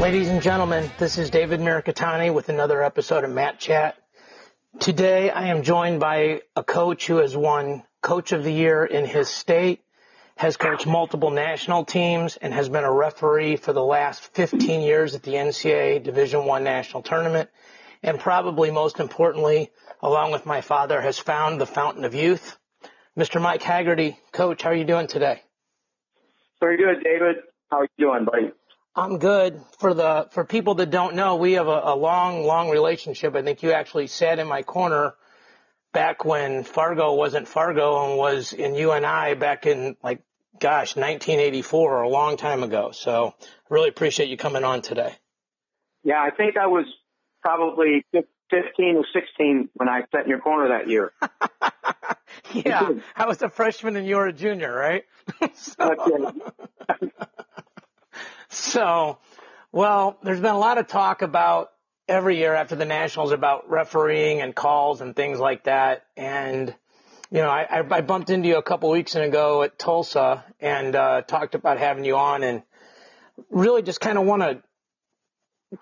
Ladies and gentlemen, this is David Mirikitani with another episode of Mat Chat. Today I am joined by a coach who has won Coach of the Year in his state, has coached multiple national teams, and has been a referee for the last 15 years at the NCAA Division One national tournament. And probably most importantly, along with my father, has found the fountain of youth. Mr. Mike Haggerty, coach, how are you doing today? Very good, David. How are you doing, buddy? I'm good. For the for people that don't know, we have a, a long, long relationship. I think you actually sat in my corner back when Fargo wasn't Fargo and was in UNI back in like gosh, 1984, or a long time ago. So really appreciate you coming on today. Yeah, I think I was probably 15 or 16 when I sat in your corner that year. yeah, I was a freshman and you were a junior, right? so, so, well, there's been a lot of talk about every year after the Nationals about refereeing and calls and things like that. And, you know, I, I bumped into you a couple weeks ago at Tulsa and uh, talked about having you on and really just kind of want to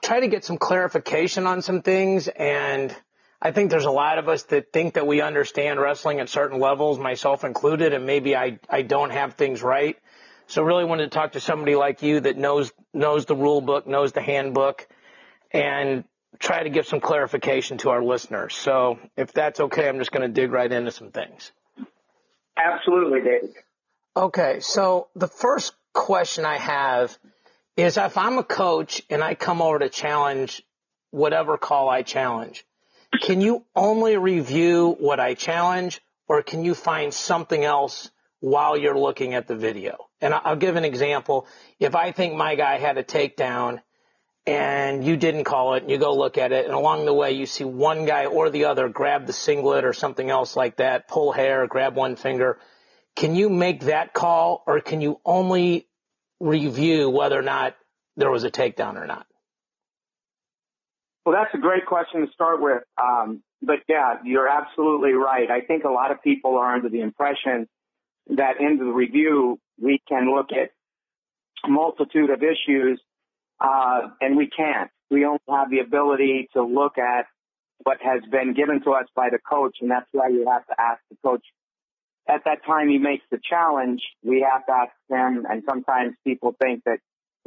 try to get some clarification on some things. And I think there's a lot of us that think that we understand wrestling at certain levels, myself included, and maybe I, I don't have things right. So really wanted to talk to somebody like you that knows knows the rule book, knows the handbook, and try to give some clarification to our listeners. So if that's okay, I'm just going to dig right into some things. Absolutely, David. Okay, so the first question I have is if I'm a coach and I come over to challenge whatever call I challenge, can you only review what I challenge or can you find something else while you're looking at the video? And I'll give an example. If I think my guy had a takedown and you didn't call it and you go look at it and along the way you see one guy or the other grab the singlet or something else like that, pull hair, grab one finger, can you make that call or can you only review whether or not there was a takedown or not? Well, that's a great question to start with. Um, but yeah, you're absolutely right. I think a lot of people are under the impression that in the review, we can look at a multitude of issues, uh, and we can't. We only have the ability to look at what has been given to us by the coach, and that's why you have to ask the coach. At that time he makes the challenge, we have to ask him, and sometimes people think that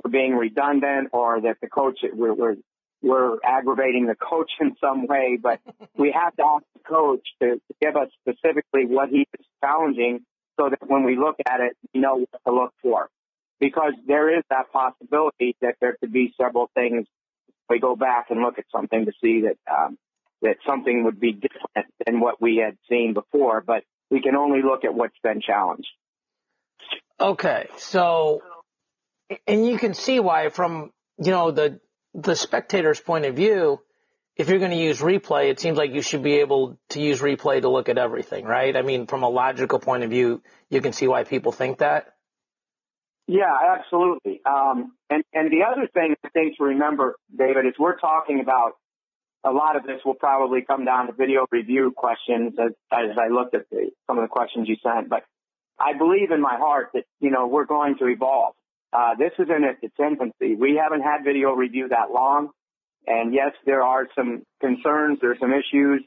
we're being redundant or that the coach, we're, we're, we're aggravating the coach in some way, but we have to ask the coach to, to give us specifically what he is challenging so that when we look at it, we know what to look for. Because there is that possibility that there could be several things. We go back and look at something to see that um, that something would be different than what we had seen before, but we can only look at what's been challenged. Okay, so and you can see why from you know the the spectator's point of view, if you're going to use replay, it seems like you should be able to use replay to look at everything, right? I mean, from a logical point of view, you can see why people think that. Yeah, absolutely. Um, and and the other thing I think to remember, David, is we're talking about a lot of this will probably come down to video review questions as, as I looked at the, some of the questions you sent. But I believe in my heart that you know we're going to evolve. Uh, this is in its infancy. We haven't had video review that long. And yes, there are some concerns, there are some issues,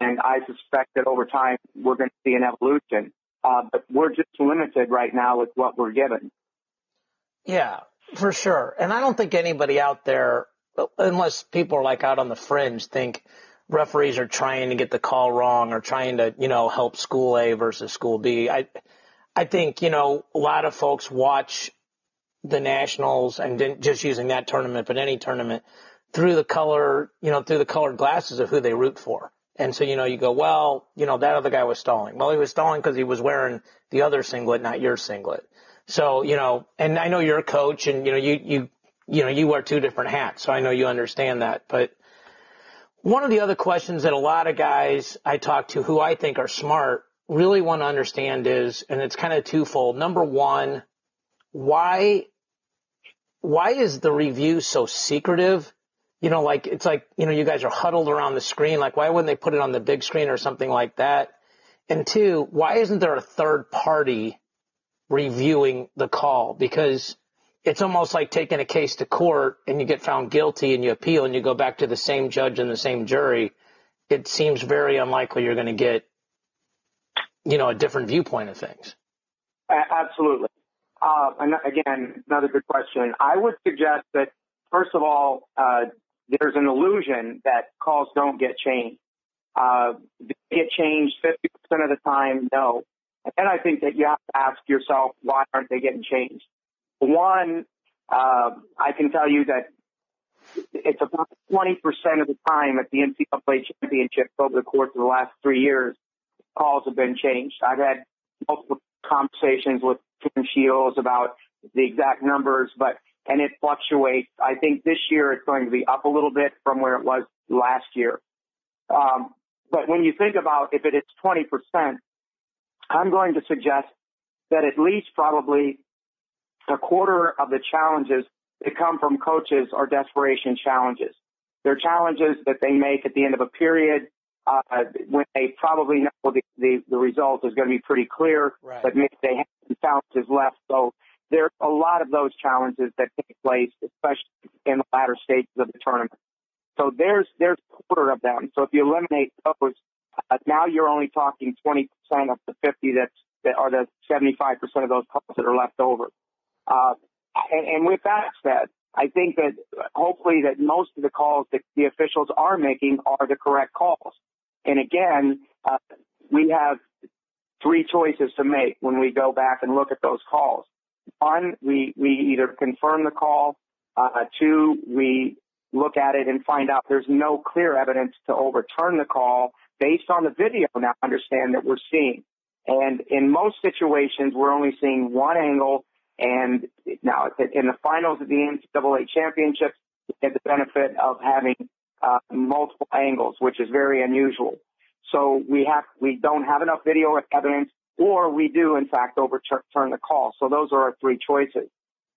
and I suspect that over time we're going to see an evolution. Uh, but we're just limited right now with what we're given. Yeah, for sure. And I don't think anybody out there, unless people are like out on the fringe, think referees are trying to get the call wrong or trying to, you know, help school A versus school B. I, I think, you know, a lot of folks watch the nationals and just using that tournament, but any tournament through the color, you know, through the colored glasses of who they root for. And so, you know, you go, well, you know, that other guy was stalling. Well, he was stalling because he was wearing the other singlet, not your singlet. So, you know, and I know you're a coach and, you know, you, you, you know, you wear two different hats. So I know you understand that. But one of the other questions that a lot of guys I talk to who I think are smart really want to understand is, and it's kind of twofold. Number one, why, why is the review so secretive? You know, like it's like, you know, you guys are huddled around the screen. Like, why wouldn't they put it on the big screen or something like that? And two, why isn't there a third party reviewing the call? Because it's almost like taking a case to court and you get found guilty and you appeal and you go back to the same judge and the same jury. It seems very unlikely you're going to get, you know, a different viewpoint of things. Absolutely. Uh, again, another good question. I would suggest that, first of all, uh, there's an illusion that calls don't get changed. Uh, get changed 50% of the time? No. And then I think that you have to ask yourself, why aren't they getting changed? One, uh, I can tell you that it's about 20% of the time at the NCAA championships over the course of the last three years, calls have been changed. I've had multiple conversations with Tim Shields about the exact numbers, but and it fluctuates. I think this year it's going to be up a little bit from where it was last year. Um, but when you think about if it is 20%, I'm going to suggest that at least probably a quarter of the challenges that come from coaches are desperation challenges. They're challenges that they make at the end of a period uh, when they probably know the, the, the result is going to be pretty clear, right. but maybe they have some challenges left. So there's a lot of those challenges that take place, especially in the latter stages of the tournament. So there's there's a quarter of them. So if you eliminate those, uh, now you're only talking 20% of the 50 that's that are the 75% of those calls that are left over. Uh, and, and with that said, I think that hopefully that most of the calls that the officials are making are the correct calls. And again, uh, we have three choices to make when we go back and look at those calls. One, we, we either confirm the call. Uh, two, we look at it and find out there's no clear evidence to overturn the call based on the video now understand that we're seeing. And in most situations, we're only seeing one angle. And now in the finals of the NCAA championships, we get the benefit of having uh, multiple angles, which is very unusual. So we have, we don't have enough video evidence or we do in fact overturn the call. So those are our three choices.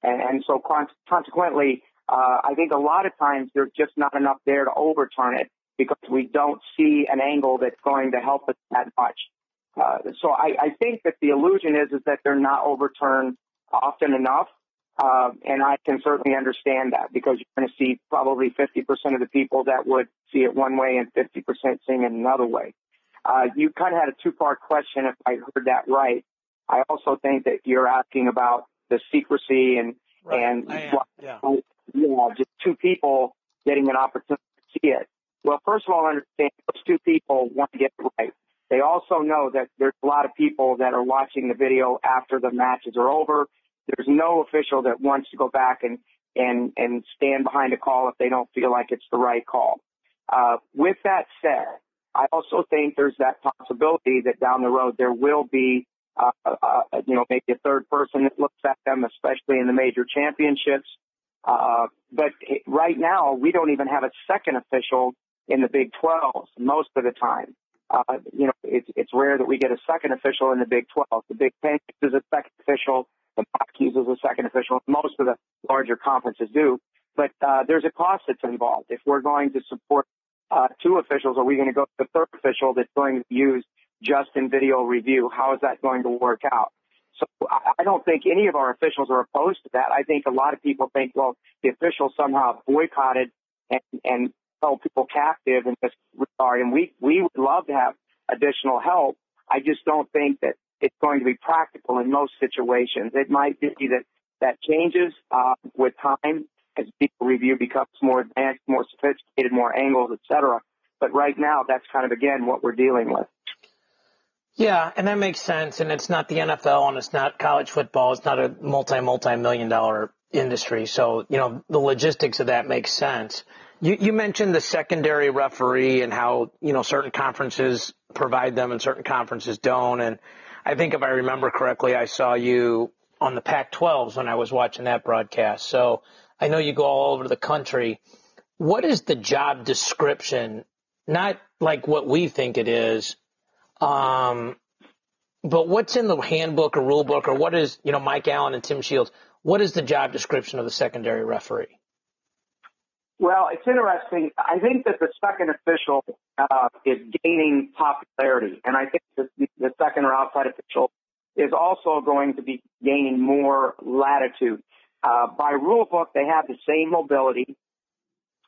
And, and so consequently, uh, I think a lot of times there's just not enough there to overturn it because we don't see an angle that's going to help us that much. Uh, so I, I, think that the illusion is is that they're not overturned often enough, uh, and I can certainly understand that because you're going to see probably 50% of the people that would see it one way and 50% seeing it another way. Uh, you kind of had a two-part question if I heard that right. I also think that you're asking about the secrecy and right. and yeah. yeah, just two people getting an opportunity to see it. Well, first of all, understand those two people want to get it right. They also know that there's a lot of people that are watching the video after the matches are over. There's no official that wants to go back and and and stand behind a call if they don't feel like it's the right call. Uh, with that said, I also think there's that possibility that down the road there will be, uh, uh, you know, maybe a third person that looks at them, especially in the major championships. Uh, but right now, we don't even have a second official in the Big 12 most of the time. Uh, you know, it's, it's rare that we get a second official in the Big 12. The Big 10 uses a second official. The MAC uses a second official. Most of the larger conferences do. But uh, there's a cost that's involved. If we're going to support uh, two officials, are we going to go to the third official that's going to use just in video review? How is that going to work out? So I don't think any of our officials are opposed to that. I think a lot of people think, well, the officials somehow boycotted and, and held people captive in this regard. And we, we would love to have additional help. I just don't think that it's going to be practical in most situations. It might be that that changes uh, with time as people review becomes more advanced, more sophisticated, more angles, etc. But right now, that's kind of again what we're dealing with. Yeah, and that makes sense. And it's not the NFL, and it's not college football. It's not a multi multi million dollar industry. So you know the logistics of that makes sense. You, you mentioned the secondary referee and how you know certain conferences provide them and certain conferences don't. And I think if I remember correctly, I saw you on the Pac-12s when I was watching that broadcast. So I know you go all over the country. What is the job description? Not like what we think it is, um, but what's in the handbook or rule book or what is, you know, Mike Allen and Tim Shields, what is the job description of the secondary referee? Well, it's interesting. I think that the second official uh, is gaining popularity, and I think the, the second or outside official is also going to be gaining more latitude. Uh, by rule book, they have the same mobility.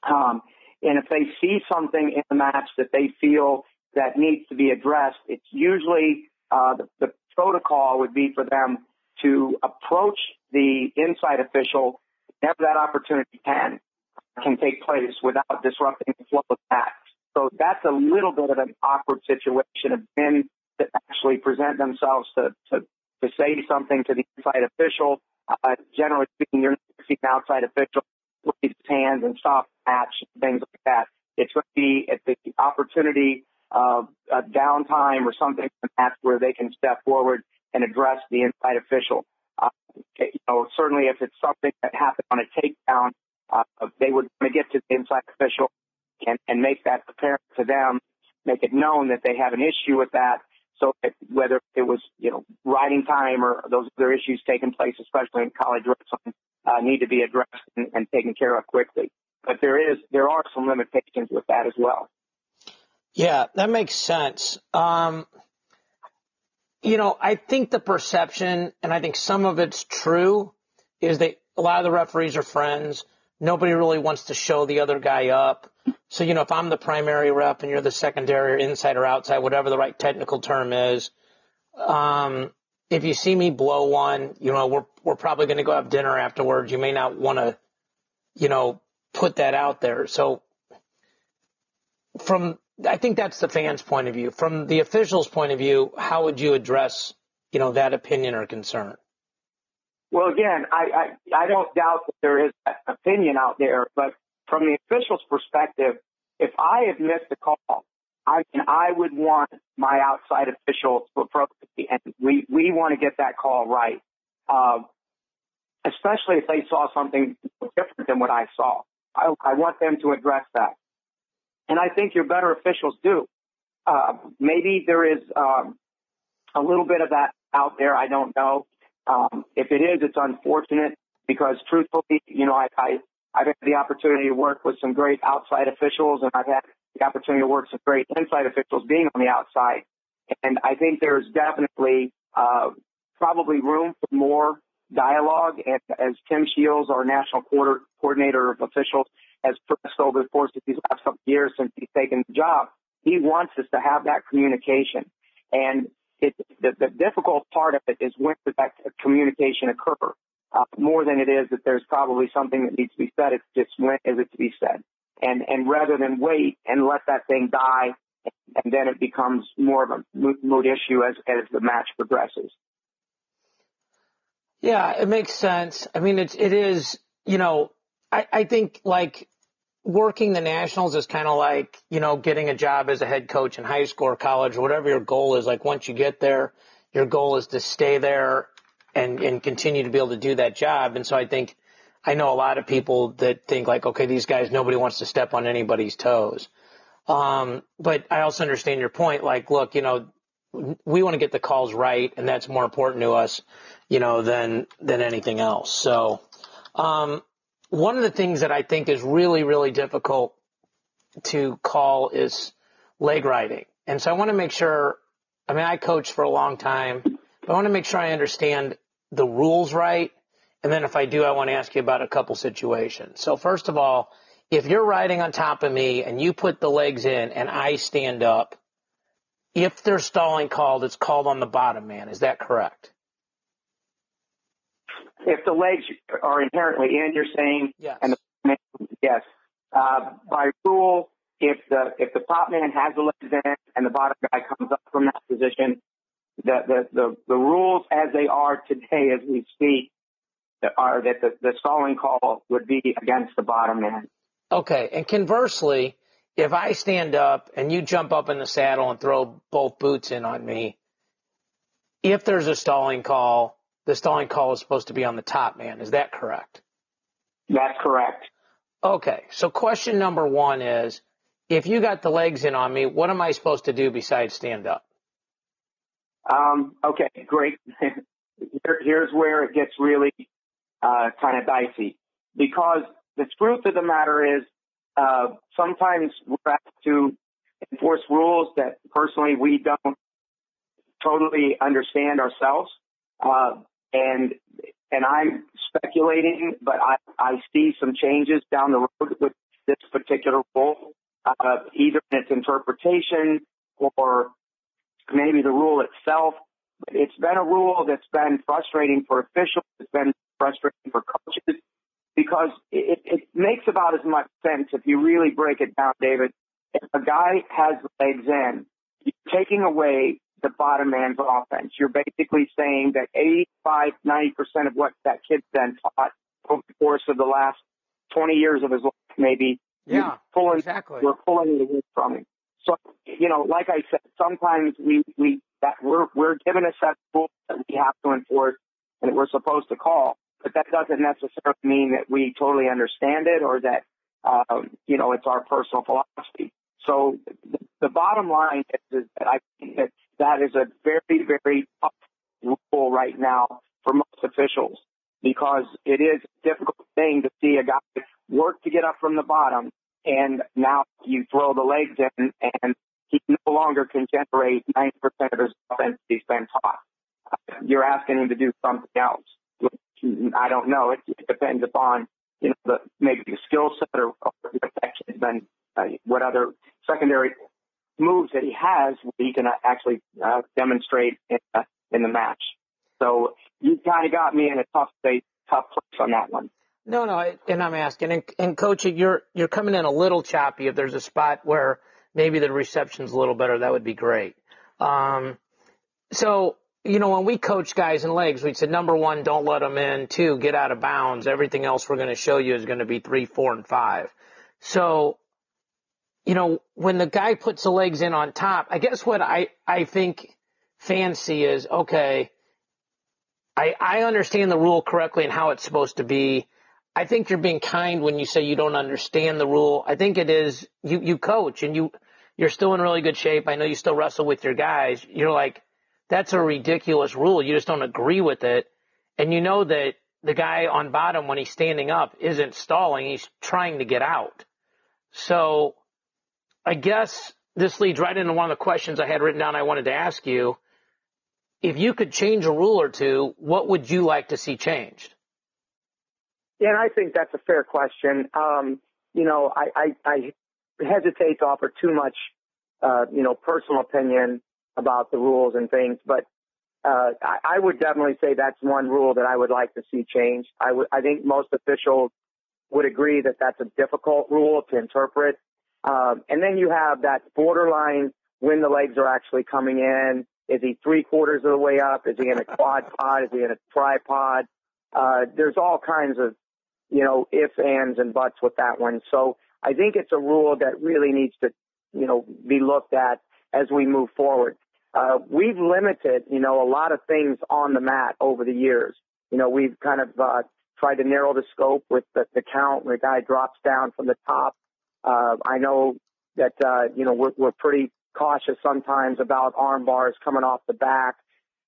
Um, and if they see something in the match that they feel that needs to be addressed, it's usually uh, the, the protocol would be for them to approach the inside official whenever that opportunity can can take place without disrupting the flow of the match. So that's a little bit of an awkward situation of men that actually present themselves to, to, to say something to the inside official. Uh, generally speaking, you're not seeing outside official raise hands and stop match things like that. It's going to be at the opportunity of a downtime or something in match where they can step forward and address the inside official. Uh, you know, certainly if it's something that happened on a takedown, uh, they would want to get to the inside official and, and make that apparent to them, make it known that they have an issue with that. So whether it was, you know, riding time or those other issues taking place, especially in college wrestling, uh, need to be addressed and, and taken care of quickly. But there is, there are some limitations with that as well. Yeah, that makes sense. Um, you know, I think the perception, and I think some of it's true, is that a lot of the referees are friends. Nobody really wants to show the other guy up. So, you know, if I'm the primary rep and you're the secondary or inside or outside, whatever the right technical term is, um, if you see me blow one, you know, we're, we're probably going to go have dinner afterwards. You may not want to, you know, put that out there. So from, I think that's the fans' point of view. From the officials' point of view, how would you address, you know, that opinion or concern? Well, again, I, I, I don't doubt that there is that opinion out there, but from the official's perspective, if I have missed a call, I mean, I would want my outside official to approach me, and we, we want to get that call right. Uh, especially if they saw something different than what I saw. I, I want them to address that. And I think your better officials do. Uh, maybe there is um, a little bit of that out there. I don't know. Um, if it is, it's unfortunate because truthfully, you know, I, I, I've had the opportunity to work with some great outside officials and I've had the opportunity to work with some great inside officials being on the outside. And I think there's definitely, uh, probably room for more dialogue. And as Tim Shields, our national quarter, coordinator of officials, has pressed over the course of these last couple of years since he's taken the job, he wants us to have that communication. And it, the, the difficult part of it is when does that communication occur? Uh, more than it is that there's probably something that needs to be said. It's just when is it to be said? And, and rather than wait and let that thing die, and then it becomes more of a mood issue as, as the match progresses. Yeah, it makes sense. I mean, it's, it is, you know, I, I think like working the nationals is kind of like, you know, getting a job as a head coach in high school or college or whatever your goal is. Like once you get there, your goal is to stay there and, and continue to be able to do that job. And so I think I know a lot of people that think like, okay, these guys, nobody wants to step on anybody's toes. Um, but I also understand your point. Like, look, you know, we want to get the calls right and that's more important to us, you know, than, than anything else. So, um, one of the things that I think is really, really difficult to call is leg riding. And so I want to make sure, I mean, I coached for a long time, but I want to make sure I understand the rules right. And then if I do, I want to ask you about a couple situations. So first of all, if you're riding on top of me and you put the legs in and I stand up, if there's stalling called, it's called on the bottom man. Is that correct? If the legs are inherently in, you're saying, yes. and the yes, uh, by rule, if the if the top man has the legs in and the bottom guy comes up from that position, the the the, the rules as they are today, as we speak, are that the, the stalling call would be against the bottom man. Okay, and conversely, if I stand up and you jump up in the saddle and throw both boots in on me, if there's a stalling call, the stalling call is supposed to be on the top man. Is that correct? That's correct. Okay. So question number one is, if you got the legs in on me, what am I supposed to do besides stand up? Um, okay, great. Here, here's where it gets really uh, kind of dicey because the truth of the matter is uh, sometimes we're asked to enforce rules that personally we don't totally understand ourselves. Uh, and and I'm speculating, but I, I see some changes down the road with this particular rule, uh, either in its interpretation or maybe the rule itself. It's been a rule that's been frustrating for officials. It's been frustrating for coaches because it, it makes about as much sense if you really break it down, David. If a guy has legs in, you're taking away the bottom man's offense. You're basically saying that 85, 90% of what that kid's been taught over the course of the last 20 years of his life, maybe, yeah, pulling, exactly. we're pulling it away from him. So, you know, like I said, sometimes we, we, that we're, we're given a set of rules that we have to enforce and that we're supposed to call, but that doesn't necessarily mean that we totally understand it or that, um, you know, it's our personal philosophy. So the, the bottom line is, is that I think that that is a very, very tough rule right now for most officials because it is a difficult thing to see a guy work to get up from the bottom and now you throw the legs in and he no longer can generate 90% of his offense he's been taught. You're asking him to do something else. I don't know. It, it depends upon, you know, the, maybe the skill set or, or that kid's been, uh, what other secondary moves that he has he can actually uh, demonstrate in, uh, in the match. So you kind of got me in a tough state, tough place on that one. No, no, and I'm asking, and, and coach, you're you're coming in a little choppy. If there's a spot where maybe the reception's a little better, that would be great. Um, so you know, when we coach guys in legs, we said number one, don't let them in. Two, get out of bounds. Everything else we're going to show you is going to be three, four, and five. So, you know, when the guy puts the legs in on top, I guess what I I think see is okay. I I understand the rule correctly and how it's supposed to be I think you're being kind when you say you don't understand the rule. I think it is you you coach and you you're still in really good shape. I know you still wrestle with your guys. You're like that's a ridiculous rule. You just don't agree with it. And you know that the guy on bottom when he's standing up isn't stalling, he's trying to get out. So I guess this leads right into one of the questions I had written down I wanted to ask you. If you could change a rule or two, what would you like to see changed? Yeah, and I think that's a fair question. Um, you know, I, I, I hesitate to offer too much, uh, you know, personal opinion about the rules and things, but uh, I, I would definitely say that's one rule that I would like to see changed. I would, I think most officials would agree that that's a difficult rule to interpret. Um, and then you have that borderline when the legs are actually coming in. Is he three quarters of the way up? Is he in a quad pod? Is he in a tripod? Uh, there's all kinds of you know, ifs, ands, and buts with that one. So I think it's a rule that really needs to, you know, be looked at as we move forward. Uh, we've limited, you know, a lot of things on the mat over the years. You know, we've kind of uh, tried to narrow the scope with the, the count when the guy drops down from the top. Uh, I know that, uh, you know, we're, we're pretty cautious sometimes about arm bars coming off the back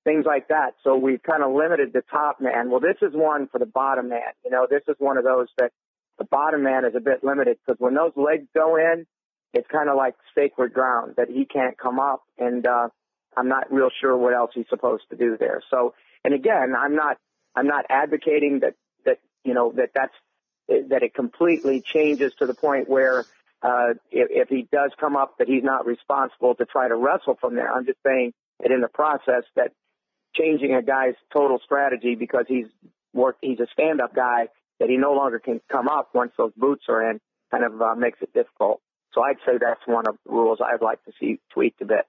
things like that. So we've kind of limited the top man. Well, this is one for the bottom man. You know, this is one of those that the bottom man is a bit limited because when those legs go in, it's kind of like sacred ground that he can't come up. And, uh, I'm not real sure what else he's supposed to do there. So, and again, I'm not, I'm not advocating that, that, you know, that that's, that it completely changes to the point where, uh, if, if he does come up, that he's not responsible to try to wrestle from there. I'm just saying that in the process that changing a guy's total strategy because he's he's a stand up guy that he no longer can come up once those boots are in kind of uh, makes it difficult. So I'd say that's one of the rules I'd like to see tweaked a bit.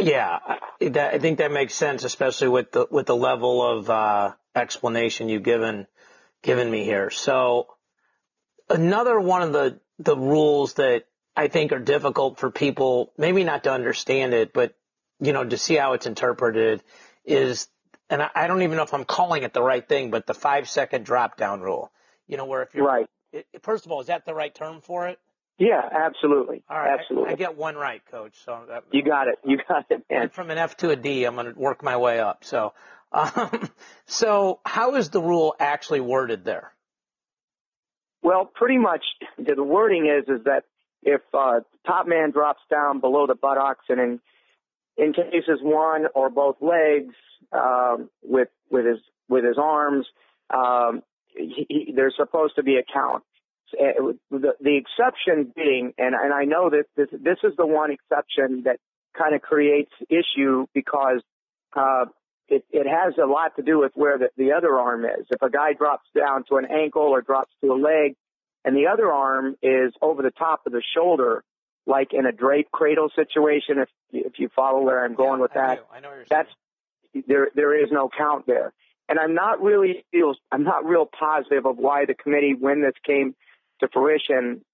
Yeah, I think that makes sense, especially with the with the level of uh, explanation you've given given me here. So another one of the the rules that I think are difficult for people, maybe not to understand it, but you know, to see how it's interpreted is, and I, I don't even know if I'm calling it the right thing, but the five second drop down rule, you know, where if you're right. It, first of all, is that the right term for it? Yeah, absolutely. All right, absolutely. I, I get one right, coach. So that, you got it. You got it, man. from an F to a D, I'm going to work my way up. So, um, so how is the rule actually worded there? Well, pretty much the wording is is that if uh, top man drops down below the buttocks and in in cases one or both legs um, with with his with his arms. Um, he, he, there's supposed to be a count. Uh, the, the exception being, and, and I know that this, this is the one exception that kind of creates issue because uh, it, it has a lot to do with where the, the other arm is. If a guy drops down to an ankle or drops to a leg, and the other arm is over the top of the shoulder, like in a drape cradle situation. If if you follow where I'm going yeah, with that, I, I know you're that's saying. there. There is no count there, and I'm not really feels. I'm not real positive of why the committee, when this came to fruition,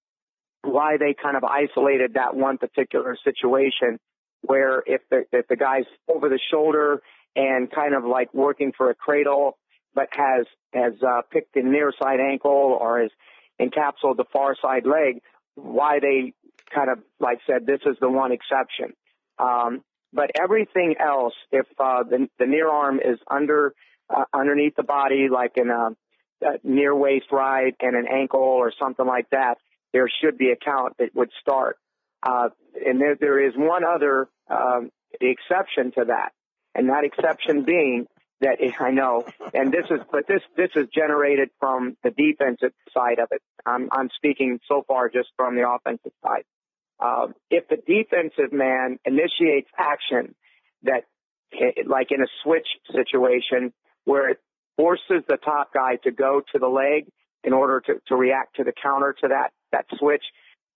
why they kind of isolated that one particular situation where if the if the guy's over the shoulder and kind of like working for a cradle, but has has uh, picked the near side ankle or has encapsulated the far side leg, why they kind of like said this is the one exception. Um, but everything else, if uh, the, the near arm is under uh, underneath the body, like in a, a near waist ride and an ankle or something like that, there should be a count that would start. Uh, and there, there is one other um, exception to that, and that exception being that I know, and this is, but this this is generated from the defensive side of it. I'm I'm speaking so far just from the offensive side. Uh, if the defensive man initiates action that, like in a switch situation, where it forces the top guy to go to the leg in order to, to react to the counter to that that switch,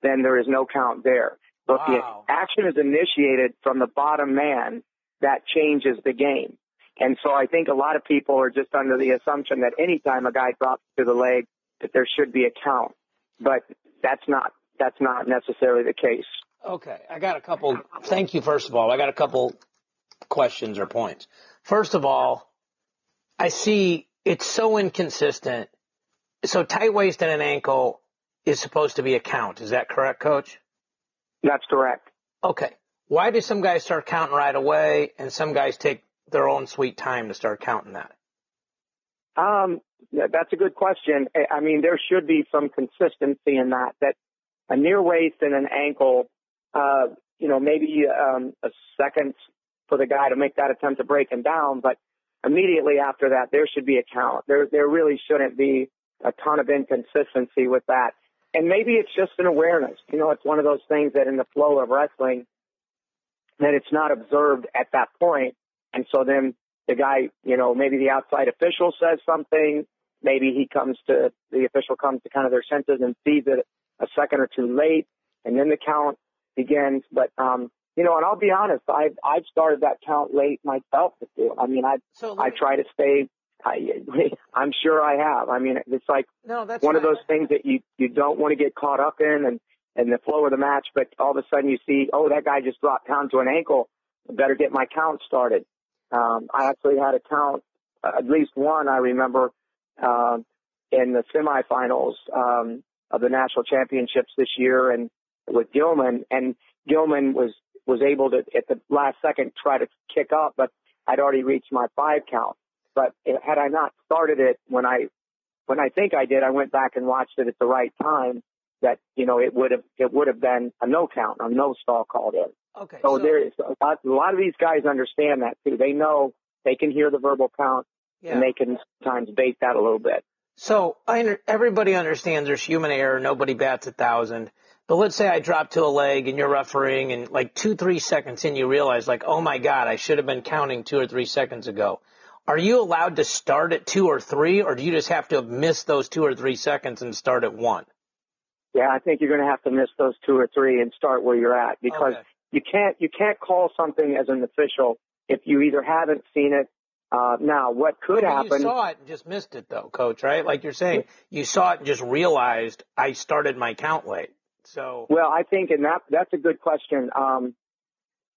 then there is no count there. But wow. the action is initiated from the bottom man, that changes the game. And so I think a lot of people are just under the assumption that anytime a guy drops to the leg, that there should be a count. But that's not that's not necessarily the case. Okay, I got a couple. Thank you. First of all, I got a couple questions or points. First of all, I see it's so inconsistent. So tight waist and an ankle is supposed to be a count. Is that correct, Coach? That's correct. Okay. Why do some guys start counting right away and some guys take their own sweet time to start counting that? Um, that's a good question. I mean, there should be some consistency in that. That a near waist and an ankle, uh, you know, maybe um, a second for the guy to make that attempt to break him down, but immediately after that, there should be a count. There, there really shouldn't be a ton of inconsistency with that. And maybe it's just an awareness. You know, it's one of those things that in the flow of wrestling, that it's not observed at that point. And so then the guy, you know, maybe the outside official says something. Maybe he comes to, the official comes to kind of their senses and sees it a second or two late. And then the count begins. But, um, you know, and I'll be honest, I've, I've started that count late myself. I mean, I, So I try to stay I, I'm sure I have. I mean, it's like no, one of those things that you you don't want to get caught up in, and and the flow of the match. But all of a sudden, you see, oh, that guy just dropped down to an ankle. Better get my count started. Um, I actually had a count, uh, at least one I remember, um, in the semifinals um, of the national championships this year, and with Gilman, and Gilman was was able to at the last second try to kick up, but I'd already reached my five count. But had I not started it when I when I think I did, I went back and watched it at the right time. That you know it would have it would have been a no count, a no stall called in. Okay. So, So, there is a lot, a lot of these guys understand that too. They know they can hear the verbal count yeah. and they can sometimes bait that a little bit. So I everybody understands there's human error. Nobody bats a thousand. But let's say I drop to a leg and you're refereeing and like two, three seconds in you realize like, oh my God, I should have been counting two or three seconds ago. Are you allowed to start at two or three or do you just have to have missed those two or three seconds and start at one? Yeah, I think you're going to have to miss those two or three and start where you're at because Okay. you can't you can't call something as an official if you either haven't seen it. Uh, now, what could happen? You saw it and just missed it though, coach, right? Like you're saying, you saw it and just realized I started my count late. So, Well, I think, and that that's a good question. Um,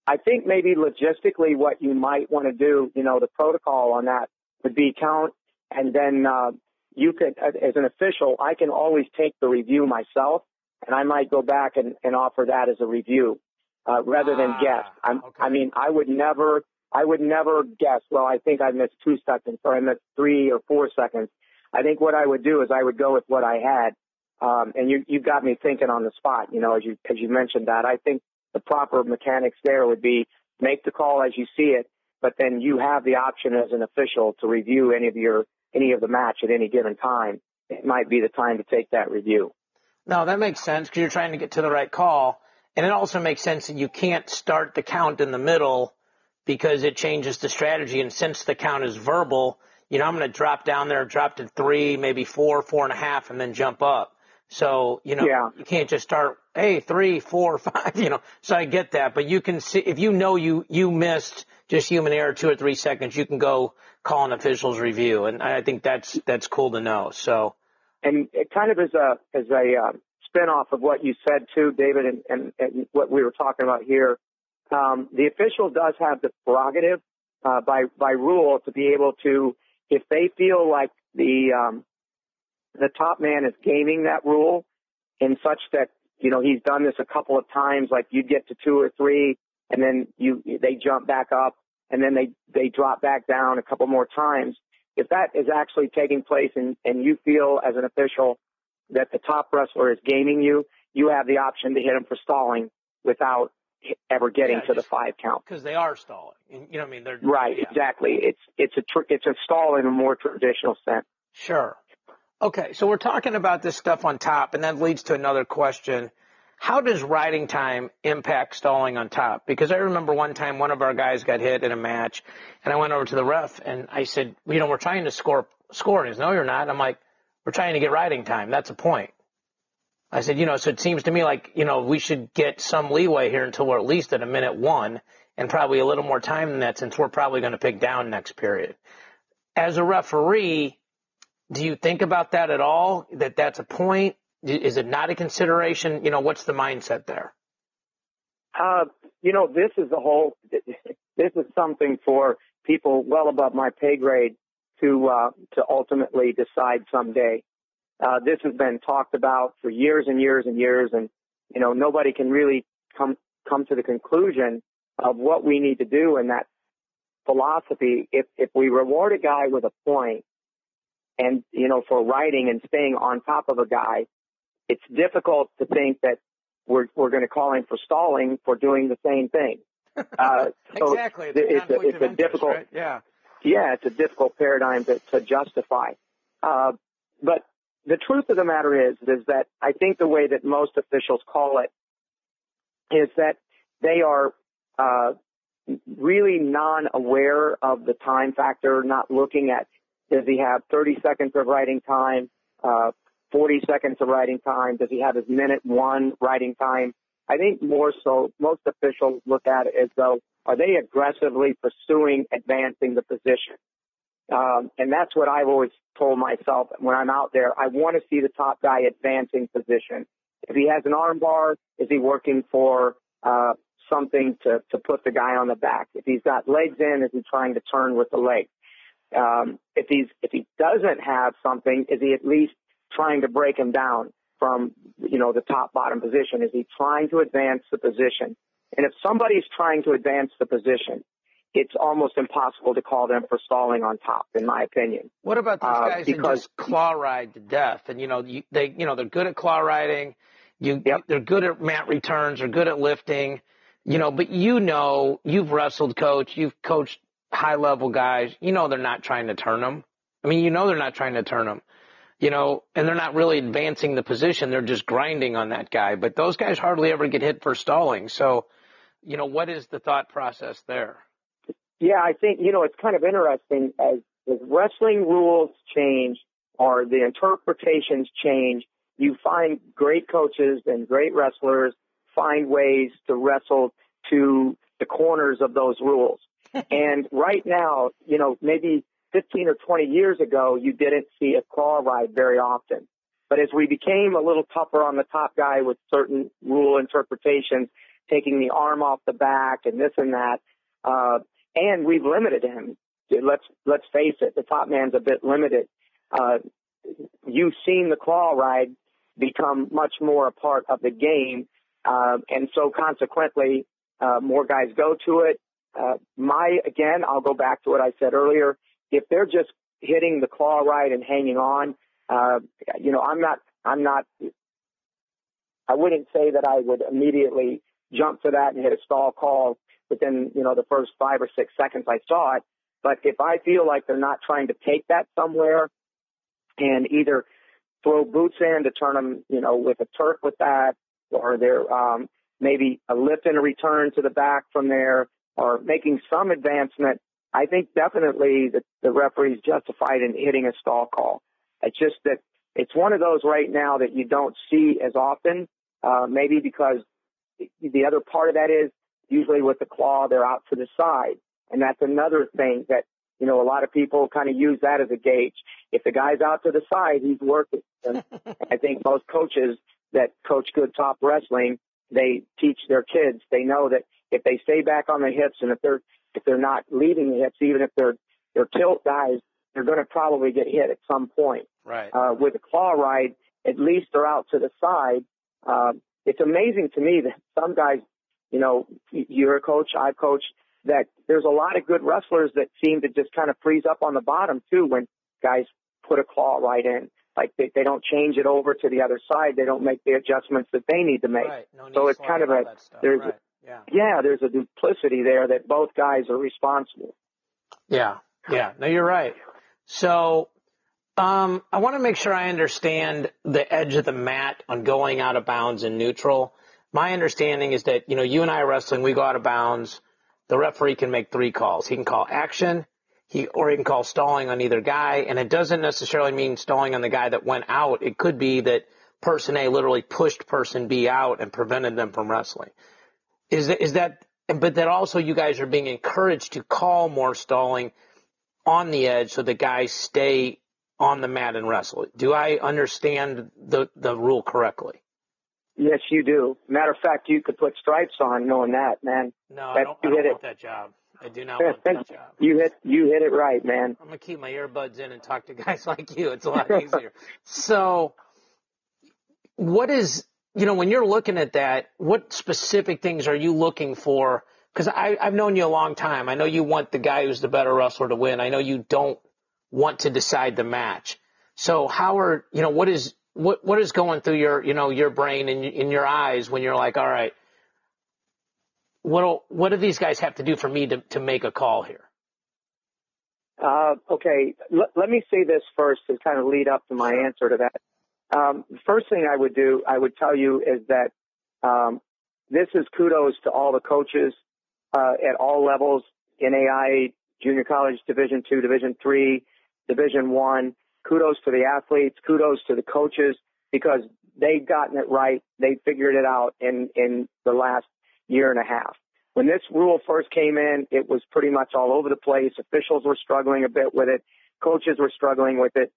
I think maybe logistically, what you might want to do, you know, the protocol on that would be count, and then uh, you could, as an official, I can always take the review myself, and I might go back and, and offer that as a review uh, rather than Ah, guess. I'm, okay. I mean, I would never, I would never guess. Well, I think I missed two seconds, or I missed three or four seconds. I think what I would do is I would go with what I had. Um, and you, you got me thinking on the spot, you know, as you, as you mentioned that. I think the proper mechanics there would be make the call as you see it, but then you have the option as an official to review any of your any of the match at any given time. It might be the time to take that review. No, that makes sense because you're trying to get to the right call. And it also makes sense that you can't start the count in the middle because it changes the strategy. And since the count is verbal, you know, I'm going to drop down there, drop to three, maybe four, four and a half, and then jump up. So, you know, yeah. you can't just start, hey, three, four, five, you know. So I get that. But you can see, if you know you, you missed just human error two or three seconds, you can go call an official's review. And I think that's, that's cool to know. So, and it kind of is a as a uh, spinoff of what you said too, David, and, and, and what we were talking about here. Um, the official does have the prerogative uh, by by rule to be able to, if they feel like the um, the top man is gaming that rule in such that you know he's done this a couple of times, like you get to two or three, and then you they jump back up, and then they they drop back down a couple more times if that is actually taking place and, and you feel as an official that the top wrestler is gaming you, you have the option to hit him for stalling without ever getting yeah, to the five count. Because they are stalling. You know what I mean? They're, right, yeah. exactly. It's, it's a, tr- it's a stall in a more traditional sense. Sure. Okay. So we're talking about this stuff on top and that leads to another question how does riding time impact stalling on top? Because I remember one time one of our guys got hit in a match, and I went over to the ref and I said, you know, we're trying to score score. And he says, no, you're not. I'm like, we're trying to get riding time. That's a point. I said, you know, so it seems to me like, you know, we should get some leeway here until we're at least at a minute one and probably a little more time than that since we're probably going to pick down next period. As a referee, do you think about that at all? That that's a point? Is it not a consideration? You know, what's the mindset there? Uh, you know, this is the whole, this is something for people well above my pay grade to, uh, to ultimately decide someday. Uh, this has been talked about for years and years and years and, you know, nobody can really come, come to the conclusion of what we need to do in that philosophy. If, if we reward a guy with a point and, you know, for riding and staying on top of a guy, it's difficult to think that we're we're going to call him for stalling for doing the same thing. Uh, so exactly. It's, it's, a, it's a difficult, right? yeah, yeah, it's a difficult paradigm to, to justify. Uh, but the truth of the matter is, is that I think the way that most officials call it is that they are uh, really non-aware of the time factor, not looking at does he have 30 seconds of riding time, uh, 40 seconds of riding time? Does he have his minute one riding time? I think more so, most officials look at it as though, are they aggressively pursuing advancing the position? Um, and that's what I've always told myself when I'm out there. I want to see the top guy advancing position. If he has an arm bar, is he working for uh, something to, to put the guy on the back? If he's got legs in, is he trying to turn with the legs? Um, if he's if he doesn't have something, is he at least trying to break him down from, you know, the top bottom position? Is he trying to advance the position? And if somebody's trying to advance the position, it's almost impossible to call them for stalling on top, in my opinion. What about these uh, guys uh, because, that just claw ride to death? And you know, you, they, you know, they're good at claw riding. You, yep. they're good at mat returns. They're good at lifting. You know, but you know, you've wrestled, coach. You've coached high level guys. You know, they're not trying to turn them. I mean, you know, they're not trying to turn them you know, and they're not really advancing the position. They're just grinding on that guy. But those guys hardly ever get hit for stalling. So, you know, what is the thought process there? Yeah, I think, you know, it's kind of interesting as, as wrestling rules change or the interpretations change, you find great coaches and great wrestlers find ways to wrestle to the corners of those rules. and right now, you know, maybe 15 or 20 years ago, you didn't see a claw ride very often. But as we became a little tougher on the top guy with certain rule interpretations, taking the arm off the back and this and that, uh, and we've limited him. Let's let's face it, the top man's a bit limited. Uh, you've seen the claw ride become much more a part of the game, uh, and so consequently, uh, more guys go to it. Uh, my again, I'll go back to what I said earlier if they're just hitting the claw ride and hanging on, uh, you know, I'm not, I'm not, I wouldn't say that I would immediately jump to that and hit a stall call. within, you know, the first five or six seconds I saw it. But if I feel like they're not trying to take that somewhere and either throw boots in to turn them, you know, with a turf with that, or they're um, maybe a lift and a return to the back from there, or making some advancement, I think definitely the, the referee's justified in hitting a stall call. It's just that it's one of those right now that you don't see as often, uh, maybe because the other part of that is usually with the claw, they're out to the side. And that's another thing that, you know, a lot of people kind of use that as a gauge. If the guy's out to the side, he's working. And I think most coaches that coach good top wrestling, they teach their kids. They know that if they stay back on the hips and if they're, if they're not leaving the hips, even if they're, they're tilt guys, they're going to probably get hit at some point. Right. Uh, with a claw ride, at least they're out to the side. Uh, it's amazing to me that some guys, you know, you're a coach, I've coached, that there's a lot of good wrestlers that seem to just kind of freeze up on the bottom too when guys put a claw ride in. Like they, they don't change it over to the other side. They don't make the adjustments that they need to make. Right. No so it's kind of a there's right. Yeah. yeah there's a duplicity there that both guys are responsible. Yeah. Yeah. No, you're right. So um, I want to make sure I understand the edge of the mat on going out of bounds in neutral. My understanding is that, you know, you and I are wrestling, we go out of bounds. The referee can make three calls. He can call action, he, or he can call stalling on either guy. And it doesn't necessarily mean stalling on the guy that went out. It could be that person A literally pushed person B out and prevented them from wrestling. Is that, is that, but that also you guys are being encouraged to call more stalling on the edge so the guys stay on the mat and wrestle. Do I understand the, the rule correctly? Yes, you do. Matter of fact, you could put stripes on knowing that, man. No, that, I don't, I don't want it. that job. I do not want that job. You hit you hit it right, man. I'm gonna keep my earbuds in and talk to guys like you. It's a lot easier. so, what is you know when you're looking at that? What specific things are you looking for? Because I've known you a long time. I know you want the guy who's the better wrestler to win. I know you don't want to decide the match. So how are, you know, what is, what, what is going through your, you know, your brain and in your eyes when you're like, all right, what do, what do these guys have to do for me to, to make a call here? Uh, okay, L- let me say this first to kind of lead up to my answer to that. Um, the first thing I would do, I would tell you is that um, this is kudos to all the coaches uh, at all levels, NAI, junior college, Division two, Division three, Division One. Kudos to the athletes. Kudos to the coaches because they've gotten it right. They figured it out in in the last year and a half. When this rule first came in, it was pretty much all over the place. Officials were struggling a bit with it. Coaches were struggling with it,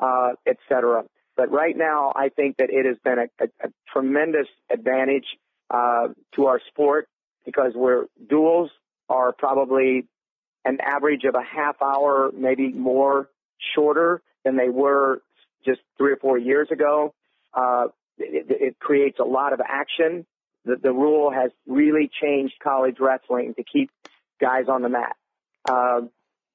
uh, et cetera. But right now, I think that it has been a, a, a tremendous advantage uh, to our sport because we're duels are probably an average of a half hour, maybe more shorter than they were just three or four years ago. Uh, it, it, creates a lot of action. The, the, rule has really changed college wrestling to keep guys on the mat. Uh,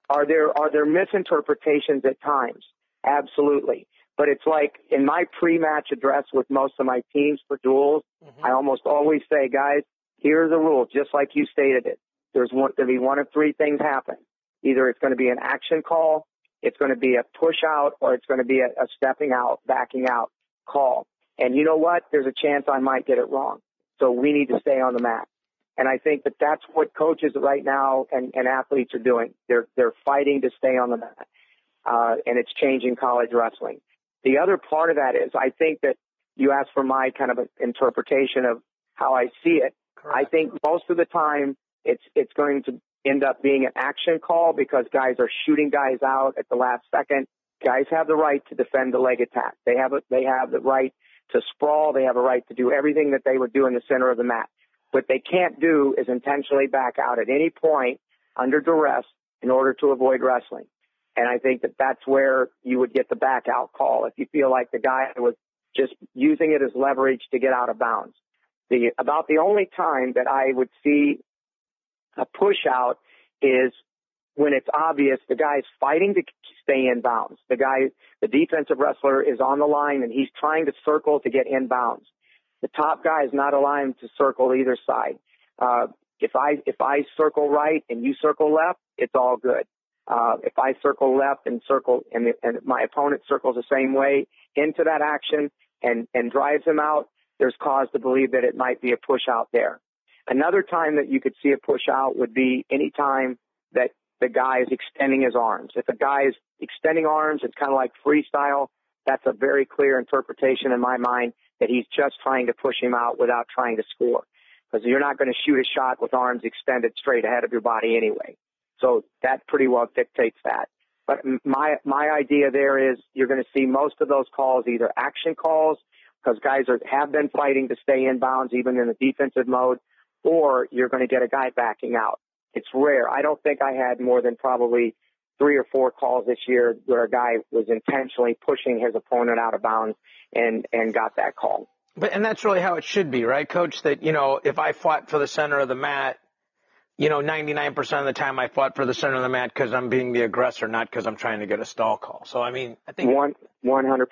are there are there misinterpretations at times? Absolutely. But it's like in my pre-match address with most of my teams for duels, mm-hmm. I almost always say, guys, here's the rule, just like you stated it. There's going to be one of three things happen. Either it's going to be an action call, it's going to be a push out or it's going to be a, a stepping out, backing out call. And you know what? There's a chance I might get it wrong. So we need to stay on the mat. And I think that that's what coaches right now and, and athletes are doing. They're, they're fighting to stay on the mat. Uh, and it's changing college wrestling. The other part of that is I think that you asked for my kind of interpretation of how I see it. Correct. I think most of the time it's, it's going to end up being an action call because guys are shooting guys out at the last second. Guys have the right to defend the leg attack. They have a, they have the right to sprawl. They have a right to do everything that they would do in the center of the mat. What they can't do is intentionally back out at any point under duress in order to avoid wrestling. And I think that that's where you would get the back out call if you feel like the guy was just using it as leverage to get out of bounds. The, about the only time that I would see a push out is when it's obvious the guy's fighting to stay in bounds. The guy, the defensive wrestler is on the line and he's trying to circle to get in bounds. The top guy is not allowing to circle either side. Uh, if I if I circle right and you circle left, it's all good. Uh, if I circle left and circle and, and my opponent circles the same way into that action and and drives him out, there's cause to believe that it might be a push out there. Another time that you could see a push out would be any time that the guy is extending his arms. If a guy is extending arms, it's kind of like freestyle. That's a very clear interpretation in my mind that he's just trying to push him out without trying to score. Because you're not going to shoot a shot with arms extended straight ahead of your body anyway. So that pretty well dictates that. But my my idea there is you're going to see most of those calls either action calls because guys are have been fighting to stay in bounds even in the defensive mode, or you're going to get a guy backing out. It's rare. I don't think I had more than probably three or four calls this year where a guy was intentionally pushing his opponent out of bounds and and got that call. But and that's really how it should be, right, Coach? That you know, if I fought for the center of the mat, you know, 99% of the time I fought for the center of the mat because I'm being the aggressor, not because I'm trying to get a stall call. So I mean, I think one 100%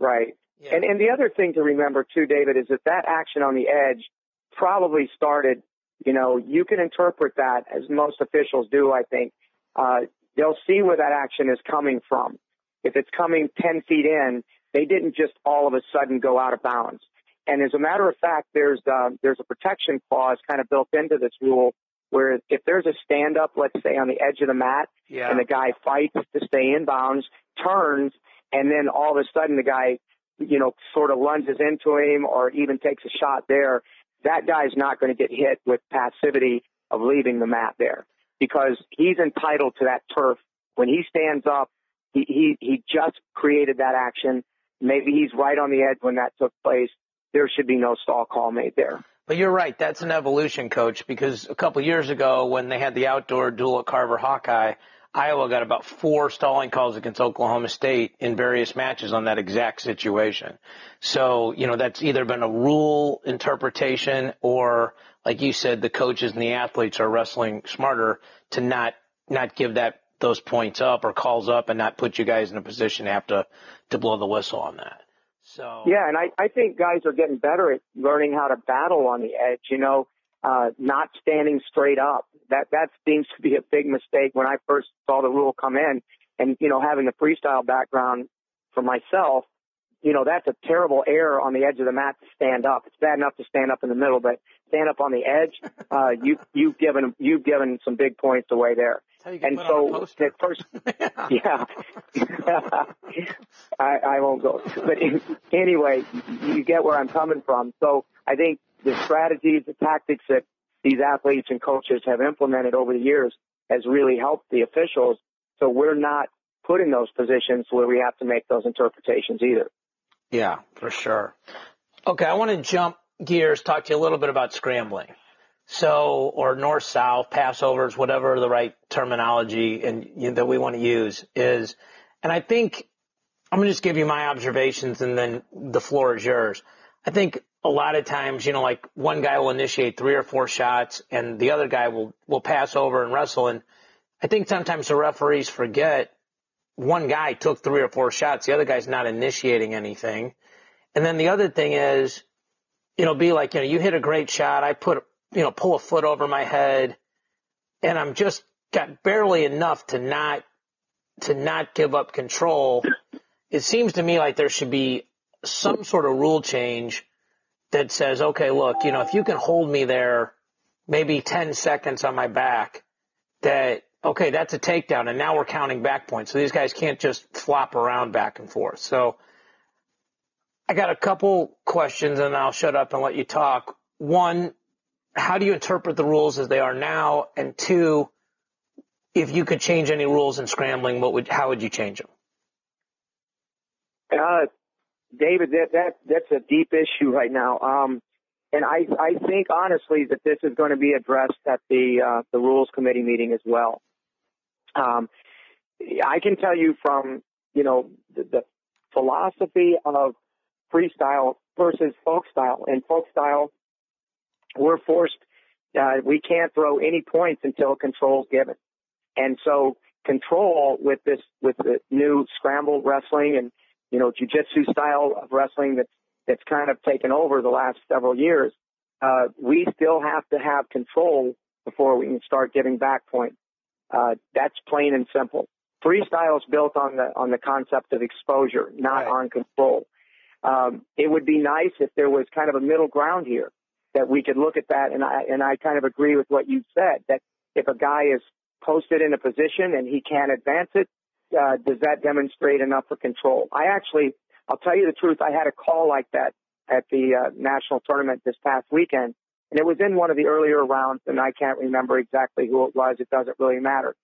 right. Yeah. And and the other thing to remember too, David, is that that action on the edge probably started. You know, you can interpret that as most officials do. I think uh, they'll see where that action is coming from. If it's coming 10 feet in, they didn't just all of a sudden go out of bounds. And as a matter of fact, there's uh, there's a protection clause kind of built into this rule where if there's a stand up, let's say on the edge of the mat, yeah. and the guy fights to stay in bounds, turns, and then all of a sudden the guy, you know, sort of lunges into him or even takes a shot there, that guy's not going to get hit with passivity of leaving the mat there because he's entitled to that turf. When he stands up, he, he, he just created that action. Maybe he's right on the edge when that took place. There should be no stall call made there. You're right. That's an evolution, coach, because a couple years ago when they had the outdoor duel at Carver Hawkeye, Iowa got about four stalling calls against Oklahoma State in various matches on that exact situation. So, you know, that's either been a rule interpretation or, like you said, the coaches and the athletes are wrestling smarter to not, not give that, those points up or calls up and not put you guys in a position to have to, to blow the whistle on that. So. Yeah, and I, I think guys are getting better at learning how to battle on the edge, you know, uh, not standing straight up that that seems to be a big mistake when I first saw the rule come in. And you know, having a freestyle background for myself, you know, that's a terrible error on the edge of the mat to stand up. It's bad enough to stand up in the middle, but stand up on the edge, uh, you you've given you've given some big points away there. And so at first, yeah, I, I won't go. But in, anyway, you get where I'm coming from. So I think the strategies, the tactics that these athletes and coaches have implemented over the years has really helped the officials. So we're not put in those positions where we have to make those interpretations either. Yeah, for sure. Okay, I want to jump gears, talk to you a little bit about scrambling. So, or north south, passovers, whatever the right terminology and you know, that we want to use is, and I think I'm going to just give you my observations and then the floor is yours. I think a lot of times, you know, like one guy will initiate three or four shots and the other guy will, will pass over and wrestle. And I think sometimes the referees forget one guy took three or four shots. The other guy's not initiating anything. And then the other thing is, you know, be like, you know, you hit a great shot. I put, you know, pull a foot over my head and I'm just got barely enough to not, to not give up control. It seems to me like there should be some sort of rule change that says, okay, look, you know, if you can hold me there maybe 10 seconds on my back, that, okay, that's a takedown. And now we're counting back points. So these guys can't just flop around back and forth. So I got a couple questions and I'll shut up and let you talk. One, how do you interpret the rules as they are now? And two, if you could change any rules in scrambling, what would, how would you change them? Uh, David, that, that that's a deep issue right now. Um, and I I think honestly that this is going to be addressed at the uh, the rules committee meeting as well. Um, I can tell you from you know the, the philosophy of freestyle versus folk style. And folk style, we're forced. Uh, we can't throw any points until control's given. And so control with this with the new scramble wrestling and you know, jujitsu style of wrestling that's that's kind of taken over the last several years. Uh, we still have to have control before we can start giving back points. Uh, that's plain and simple. Freestyle is built on the on the concept of exposure, not right. on control. Um, it would be nice if there was kind of a middle ground here that we could look at that, and I and I kind of agree with what you said that if a guy is posted in a position and he can't advance it, uh, does that demonstrate enough for control? I actually, I'll tell you the truth, I had a call like that at the uh, national tournament this past weekend, and it was in one of the earlier rounds, and I can't remember exactly who it was. It doesn't really matter.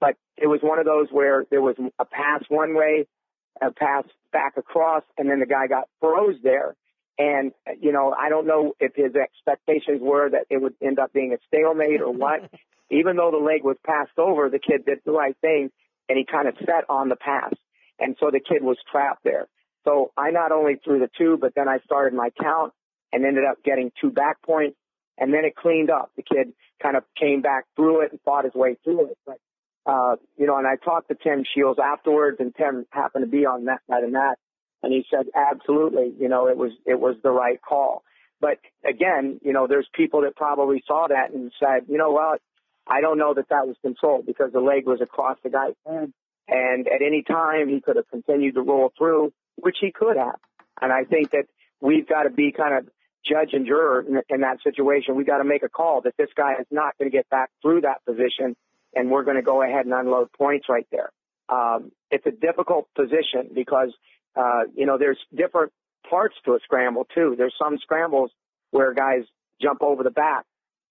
But it was one of those where there was a pass one way, a pass back across, and then the guy got froze there. And, you know, I don't know if his expectations were that it would end up being a stalemate or what. Even though the leg was passed over, the kid did the right thing and he kind of set on the pass. And so the kid was trapped there. So I not only threw the two, but then I started my count and ended up getting two back points and then it cleaned up. The kid kind of came back through it and fought his way through it. But, uh, you know, and I talked to Tim Shields afterwards and Tim happened to be on that side of that. And he said, absolutely, you know, it was, it was the right call. But again, you know, there's people that probably saw that and said, you know what, I don't know that that was controlled because the leg was across the guy's head. And at any time he could have continued to roll through, which he could have. And I think that we've got to be kind of judge and juror in, in that situation. We've got to make a call that this guy is not going to get back through that position and we're going to go ahead and unload points right there. Um, it's a difficult position because, uh, you know, there's different parts to a scramble too. There's some scrambles where guys jump over the back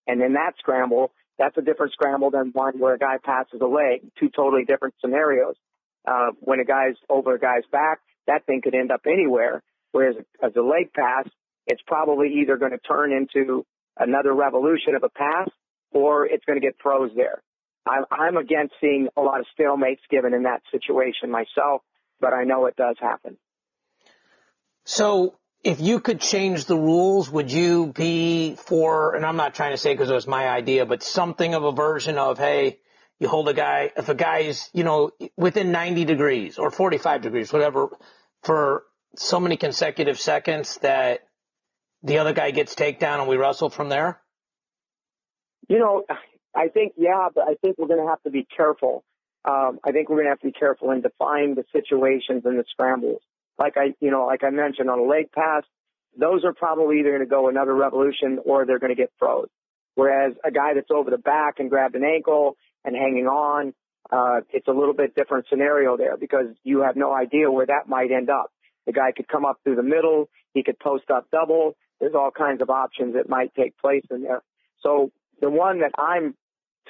and in that scramble, that's a different scramble than one where a guy passes a leg. Two totally different scenarios. Uh, when a guy's over a guy's back, that thing could end up anywhere. Whereas as a leg pass, it's probably either going to turn into another revolution of a pass or it's going to get froze there. I'm, I'm against seeing a lot of stalemates given in that situation myself, but I know it does happen. So if you could change the rules, would you be for, and I'm not trying to say because it was my idea, but something of a version of, hey, you hold a guy, if a guy is, you know, within 90 degrees or 45 degrees, whatever, for so many consecutive seconds that the other guy gets takedown and we wrestle from there? You know, I think, yeah, but I think we're going to have to be careful. Um, I think we're going to have to be careful in defining the situations and the scrambles like I, you know, like I mentioned on a leg pass, those are probably either going to go another revolution or they're going to get froze. Whereas a guy that's over the back and grabbed an ankle and hanging on, uh, it's a little bit different scenario there because you have no idea where that might end up. The guy could come up through the middle. He could post up double. There's all kinds of options that might take place in there. So the one that I'm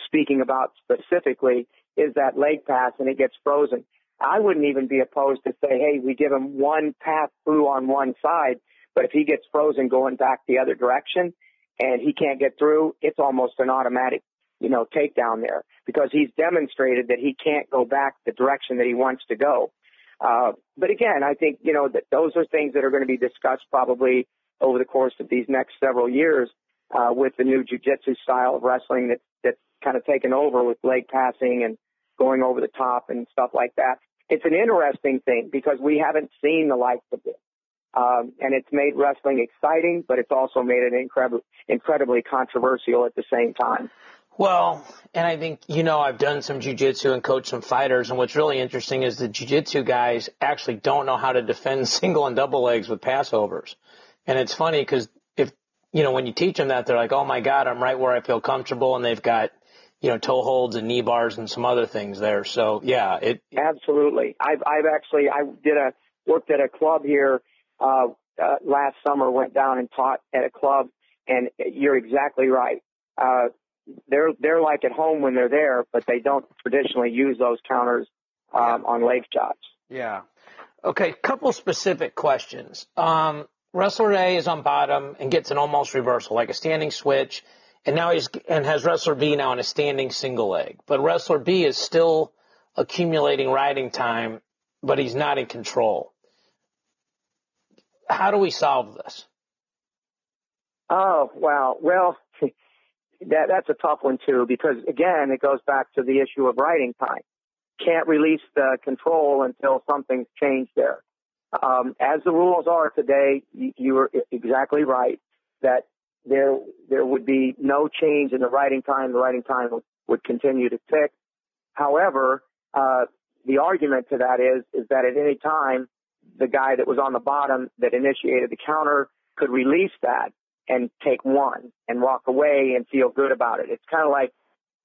speaking about specifically is that leg pass and it gets frozen. I wouldn't even be opposed to say, hey, we give him one path through on one side, but if he gets frozen going back the other direction and he can't get through, it's almost an automatic, you know, takedown there because he's demonstrated that he can't go back the direction that he wants to go. Uh, but again, I think, you know, that those are things that are going to be discussed probably over the course of these next several years, uh, with the new jujitsu style of wrestling that, that's kind of taken over with leg passing and going over the top and stuff like that it's an interesting thing because we haven't seen the likes of this. Um, and it's made wrestling exciting, but it's also made it incredibly, incredibly controversial at the same time. Well, and I think, you know, I've done some jujitsu and coached some fighters, and what's really interesting is the jujitsu guys actually don't know how to defend single and double legs with passovers. And it's funny because if, you know, when you teach them that, they're like, oh my God, I'm right where I feel comfortable, and they've got you know, toe holds and knee bars and some other things there. So yeah, it absolutely. I've I've actually I did a worked at a club here uh, uh, last summer. Went down and taught at a club, and you're exactly right. Uh, they're they're like at home when they're there, but they don't traditionally use those counters um, on leg shots. Yeah. Okay, couple specific questions. Um, wrestler A is on bottom and gets an almost reversal, like a standing switch and now he's and has wrestler B now in a standing single leg. But wrestler B is still accumulating riding time, but he's not in control. How do we solve this? Oh wow, well, that that's a tough one too because again it goes back to the issue of riding time. Can't release the control until something's changed there. Um, as the rules are today, you, you are exactly right that there there would be no change in the riding time. The riding time would, would continue to tick. However, uh, the argument to that is is that at any time the guy that was on the bottom that initiated the counter could release that and take one and walk away and feel good about it. It's kind of like,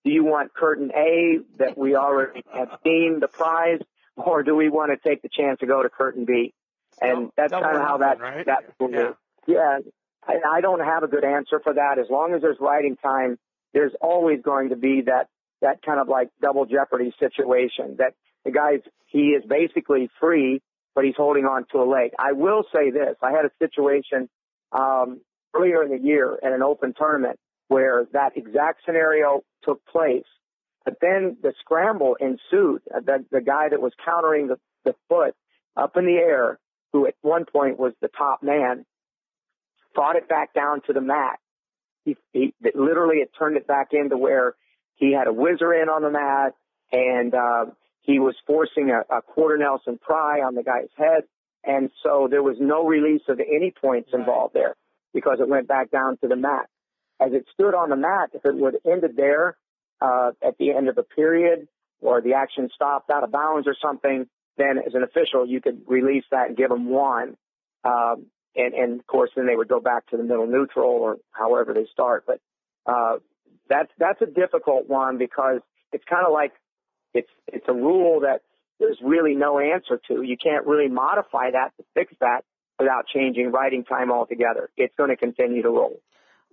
do you want curtain A that we already have seen the prize, or do we want to take the chance to go to curtain B? And that's kind of how that right? that yeah. yeah. I, I don't have a good answer for that. As long as there's riding time, there's always going to be that that kind of like double jeopardy situation that the guy's he is basically free, but he's holding on to a leg. I will say this: I had a situation um, earlier in the year at an open tournament where that exact scenario took place. But then the scramble ensued. Uh, the, the guy that was countering the, the foot up in the air, who at one point was the top man, fought it back down to the mat. He, he literally it turned it back into where he had a whizzer in on the mat and uh, he was forcing a, a quarter Nelson pry on the guy's head. And so there was no release of any points involved there because it went back down to the mat. As it stood on the mat, if it would have ended there uh, at the end of a period or the action stopped out of bounds or something, then as an official, you could release that and give them one. Um, and, and of course, then they would go back to the middle neutral or however they start. But uh, that's that's a difficult one because it's kind of like it's it's a rule that there's really no answer to. You can't really modify that to fix that without changing riding time altogether. It's going to continue to roll.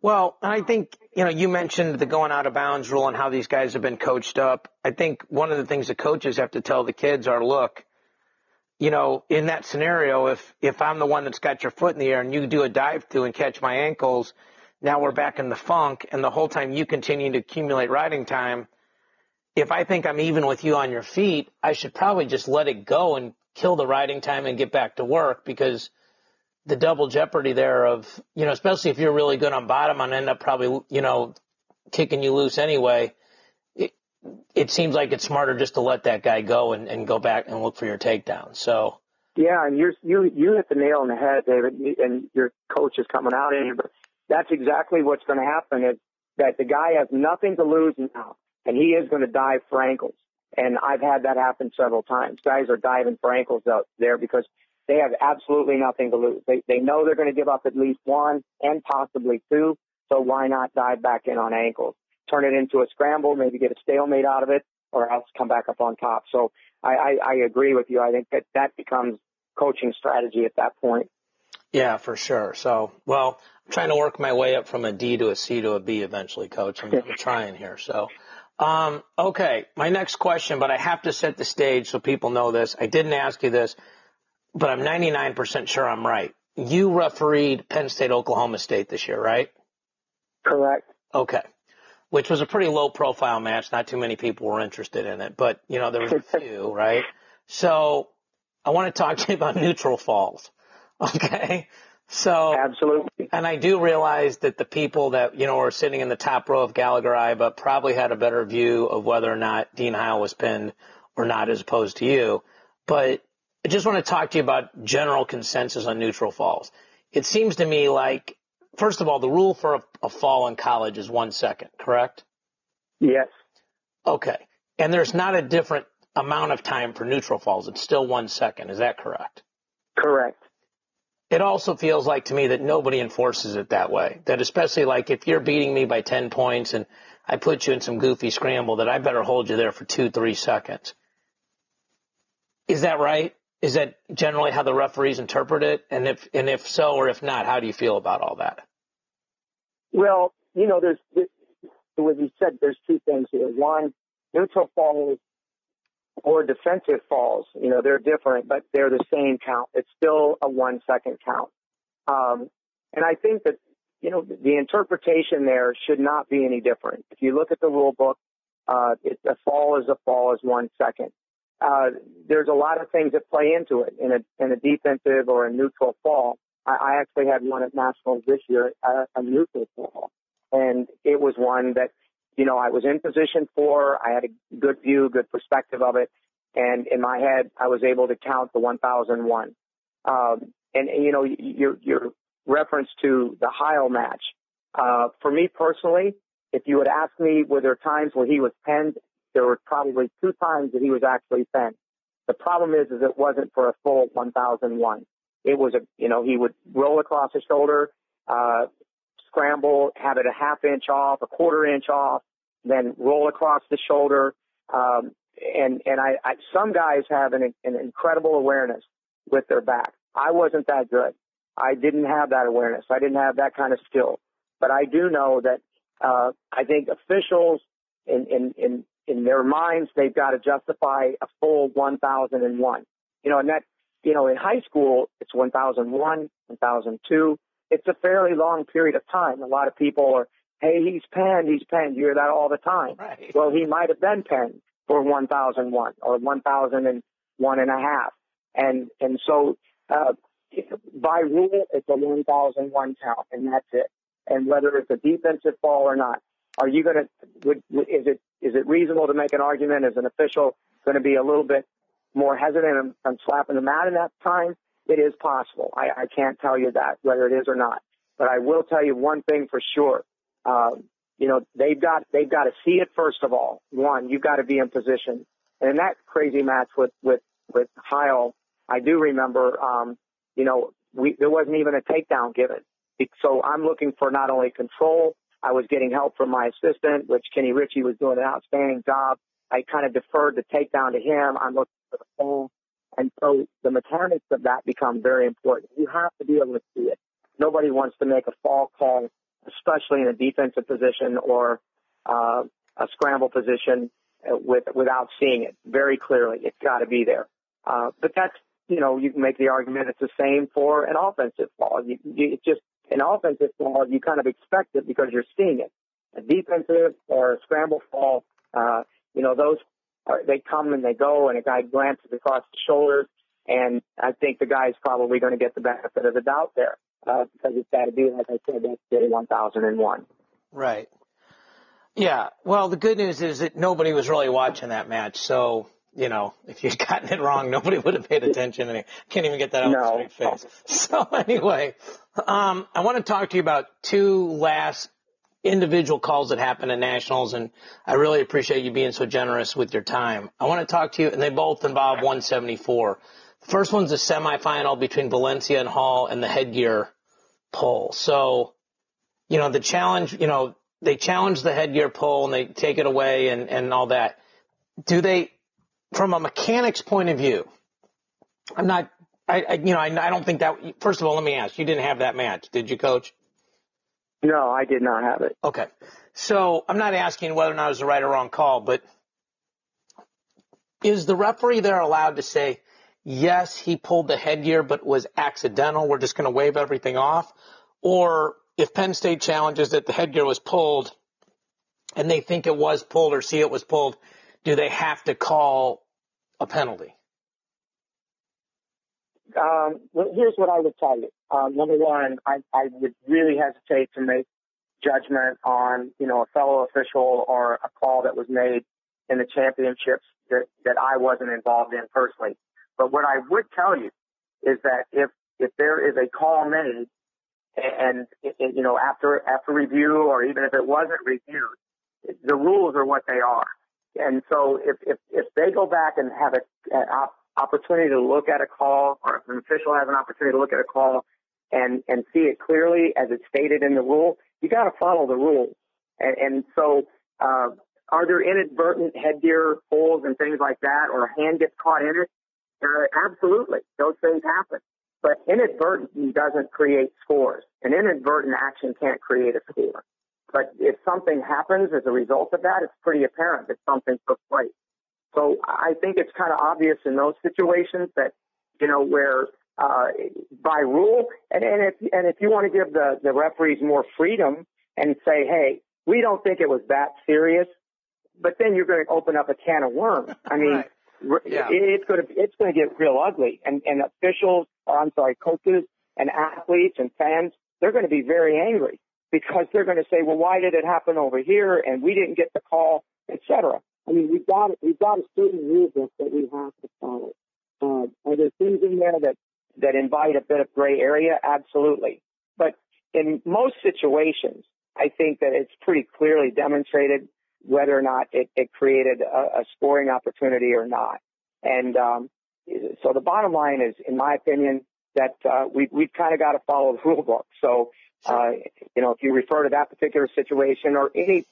Well, I think, you know, you mentioned the going out of bounds rule and how these guys have been coached up. I think one of the things the coaches have to tell the kids are, look, you know, in that scenario, if, if I'm the one that's got your foot in the air and you do a dive through and catch my ankles, now we're back in the funk and the whole time you continue to accumulate riding time. If I think I'm even with you on your feet, I should probably just let it go and kill the riding time and get back to work because the double jeopardy there of, you know, especially if you're really good on bottom and end up probably, you know, kicking you loose anyway. It, seems like it's smarter just to let that guy go and, and go back and look for your takedown. So. Yeah, and you're, you you hit the nail on the head, David, and your coach is coming out in. But that's exactly what's going to happen is that the guy has nothing to lose now, and he is going to dive for ankles. And I've had that happen several times. Guys are diving for ankles out there because they have absolutely nothing to lose. They, they know they're going to give up at least one and possibly two. So why not dive back in on ankles? Turn it into a scramble, maybe get a stalemate out of it, or else come back up on top. So I, I, I agree with you. I think that that becomes coaching strategy at that point. Yeah, for sure. So, well, I'm trying to work my way up from a D to a C to a B eventually, coach. I'm, I'm trying here. So, um, okay, my next question, but I have to set the stage so people know this. I didn't ask you this but I'm 99% sure I'm right. You refereed Penn State, Oklahoma State this year, right? Correct. Okay. Which was a pretty low profile match. Not too many people were interested in it, but you know, there was a few, right? So I want to talk to you about neutral falls. Okay. So absolutely, and I do realize that the people that you know are sitting in the top row of Gallagher Iba probably had a better view of whether or not Dean Heil was pinned or not, as opposed to you. But I just want to talk to you about general consensus on neutral falls. It seems to me like, first of all, the rule for a, a fall in college is one second, correct? Yes. Okay. And there's not a different amount of time for neutral falls. It's still one second. Is that correct? Correct. It also feels like to me that nobody enforces it that way. That especially like if you're beating me by 10 points and I put you in some goofy scramble that I better hold you there for two, three seconds. Is that right? Is that generally how the referees interpret it? And if and if so, or if not, how do you feel about all that? Well, you know, there's, as you said, there's two things here. One, neutral falls or defensive falls. You know, they're different, but they're the same count. It's still a one second count. Um, and I think that you know the interpretation there should not be any different. If you look at the rule book, uh, it, a fall is a fall is one second uh, there's a lot of things that play into it in a in a defensive or a neutral fall. I, I actually had one at nationals this year, uh, a neutral fall, and it was one that you know I was in position for. I had a good view, good perspective of it, and in my head I was able to count the 1001. Um, and, and you know your your reference to the Heil match. Uh, for me personally, if you had asked me were there times where he was penned, there were probably two times that he was actually penned. The problem is, is it wasn't for a full 1001. It was a, you know, he would roll across his shoulder, uh, scramble, have it a half inch off, a quarter inch off, then roll across the shoulder. Um, and and I, I some guys have an, an incredible awareness with their back. I wasn't that good. I didn't have that awareness. I didn't have that kind of skill. But I do know that uh, I think officials in, in in in their minds they've got to justify a full 1001. You know, and that you know in high school it's 1001, 1002. It's a fairly long period of time. A lot of people are, hey, he's penned, he's penned. You hear that all the time. Right. Well, he might have been penned for 1001 or 1001 and a half. And, and so, uh, by rule, it's a 1001 count and that's it. And whether it's a defensive fall or not, are you going to, would, is it, is it reasonable to make an argument Is an official going to be a little bit more hesitant on slapping them out in that time? It is possible. I, I can't tell you that, whether it is or not. But I will tell you one thing for sure. Um, you know, they've got they've got to see it first of all. One, you've got to be in position. And in that crazy match with with with Heil, I do remember, um, you know, we there wasn't even a takedown given. So I'm looking for not only control. I was getting help from my assistant, which Kenny Ritchie was doing an outstanding job. I kind of deferred the takedown to him. I'm looking for the fall. And so the mechanics of that become very important. You have to be able to see it. Nobody wants to make a fall call especially in a defensive position or uh, a scramble position uh, with without seeing it very clearly. It's got to be there. Uh, but that's you know you can make the argument it's the same for an offensive fall. You, you, it's just an offensive fall you kind of expect it because you're seeing it. A defensive or a scramble fall, uh, you know those are, they come and they go, and a guy glances across the shoulders, and I think the guy's probably going to get the benefit of the doubt there uh, because it's got to be, like I said, that's day 1001. Right. Yeah. Well, the good news is that nobody was really watching that match. So, you know, if you'd gotten it wrong, nobody would have paid attention. And I can't even get that out no. of straight face. So anyway, um, I want to talk to you about two last individual calls that happened at nationals. And I really appreciate you being so generous with your time. I want to talk to you and they both involve 174. First one's a semifinal between Valencia and Hall and the headgear pull. So, you know, the challenge, you know, they challenge the headgear pull and they take it away and, and all that. Do they, from a mechanics point of view, I'm not, I, I you know, I, I don't think that, first of all, let me ask, you didn't have that match, did you, coach? No, I did not have it. Okay. So I'm not asking whether or not it was the right or wrong call, but is the referee there allowed to say, yes, he pulled the headgear, but was accidental. We're just going to wave everything off. Or if Penn State challenges that the headgear was pulled and they think it was pulled or see it was pulled, do they have to call a penalty? Um, well, here's what I would tell you. Um, number one, I, I would really hesitate to make judgment on, you know, a fellow official or a call that was made in the championships that, that I wasn't involved in personally. But what I would tell you is that if if there is a call made and, and you know after after review or even if it wasn't reviewed, the rules are what they are. And so if if if they go back and have a, an op- opportunity to look at a call or if an official has an opportunity to look at a call and and see it clearly as it's stated in the rule, you got to follow the rules. And, and so uh, are there inadvertent headgear holes and things like that, or a hand gets caught in it? Uh, absolutely, those things happen. But inadvertent doesn't create scores. An inadvertent action can't create a score. But if something happens as a result of that, it's pretty apparent that something took place. So I think it's kind of obvious in those situations that, you know, where uh, by rule, and, and if and if you want to give the the referees more freedom and say, hey, we don't think it was that serious, but then you're going to open up a can of worms. I mean, right yeah. it's going to it's going to get real ugly. And and officials, or I'm sorry, coaches and athletes and fans, they're going to be very angry because they're going to say, well, why did it happen over here and we didn't get the call, etc. I mean, we've got we've got a certain rule book that we have to follow. Uh, are there things in there that that invite a bit of gray area? Absolutely. But in most situations, I think that it's pretty clearly demonstrated whether or not it, it created a, a, scoring opportunity or not. And um, so the bottom line is, in my opinion, that uh, we, we've kind of got to follow the rule book. So, uh, you know, if you refer to that particular situation or any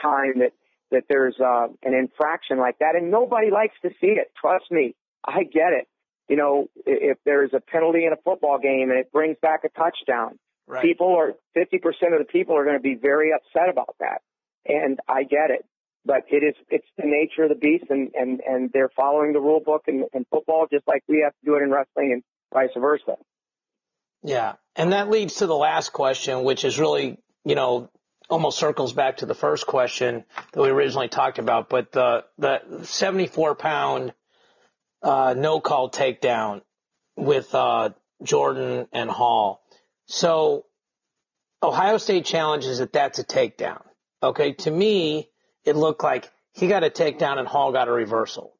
time that that there's uh, an infraction like that, and nobody likes to see it. Trust me, I get it. You know, if there's a penalty in a football game and it brings back a touchdown, right. people are 50% of the people are going to be very upset about that, and I get it. But it is it's the nature of the beast, and and and they're following the rule book in, in football just like we have to do it in wrestling, and vice versa. Yeah, and that leads to the last question, which is really you know almost circles back to the first question that we originally talked about, but the the 74 pound uh, no call takedown with uh, Jordan and Hall. So Ohio State challenges that that's a takedown. Okay, to me, it looked like he got a takedown and Hall got a reversal.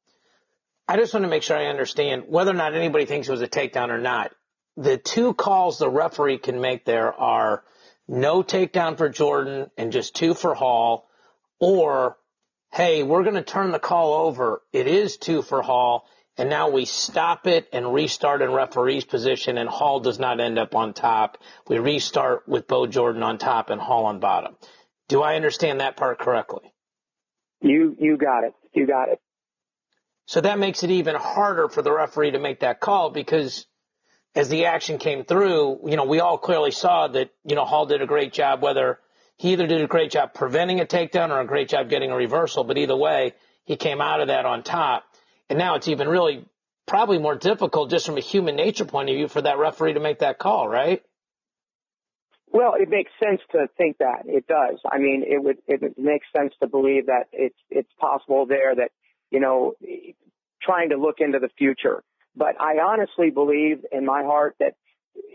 I just want to make sure I understand whether or not anybody thinks it was a takedown or not. The two calls the referee can make there are no takedown for Jordan and just two for Hall, or hey, we're going to turn the call over. It is two for Hall, and now we stop it and restart in referee's position, and Hall does not end up on top. We restart with Bo Jordan on top and Hall on bottom. Do I understand that part correctly? You you got it. You got it. So that makes it even harder for the referee to make that call because as the action came through, you know, we all clearly saw that, you know, Hall did a great job, whether he either did a great job preventing a takedown or a great job getting a reversal, but either way, he came out of that on top. And now it's even really probably more difficult just from a human nature point of view for that referee to make that call, right? Well, it makes sense to think that it does. I mean, it would it makes sense to believe that it's it's possible there that you know trying to look into the future but I honestly believe in my heart that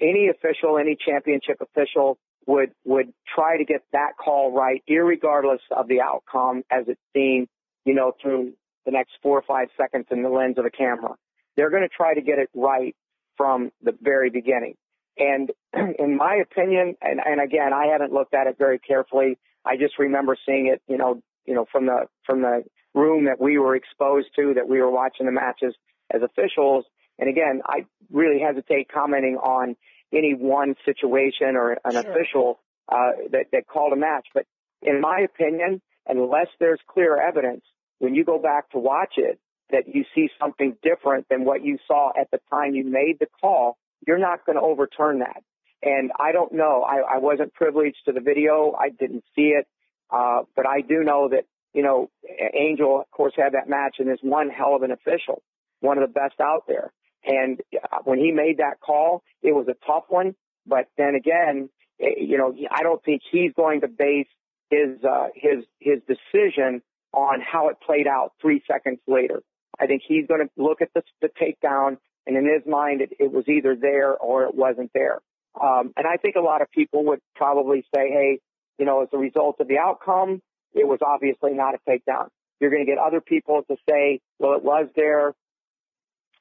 any official, any championship official would, would try to get that call right, regardless of the outcome as it's seen, you know, through the next four or five seconds in the lens of a camera. They're going to try to get it right from the very beginning. And in my opinion, and, and again, I haven't looked at it very carefully. I just remember seeing it, you know, you know, from the, from the room that we were exposed to, that we were watching the matches as officials. And again, I really hesitate commenting on any one situation or an sure. official uh, that, that called a match. But in my opinion, unless there's clear evidence, when you go back to watch it, that you see something different than what you saw at the time you made the call, you're not going to overturn that. And I don't know. I, I wasn't privileged to the video. I didn't see it. Uh, but I do know that, you know, Angel, of course, had that match and is one hell of an official one of the best out there. And uh, when he made that call, it was a tough one. But then again, eh, you know, I don't think he's going to base his uh, his his decision on how it played out three seconds later. I think he's going to look at the, the takedown, and in his mind, it, it was either there or it wasn't there. Um, and I think a lot of people would probably say, hey, you know, as a result of the outcome, it was obviously not a takedown. You're going to get other people to say, well, it was there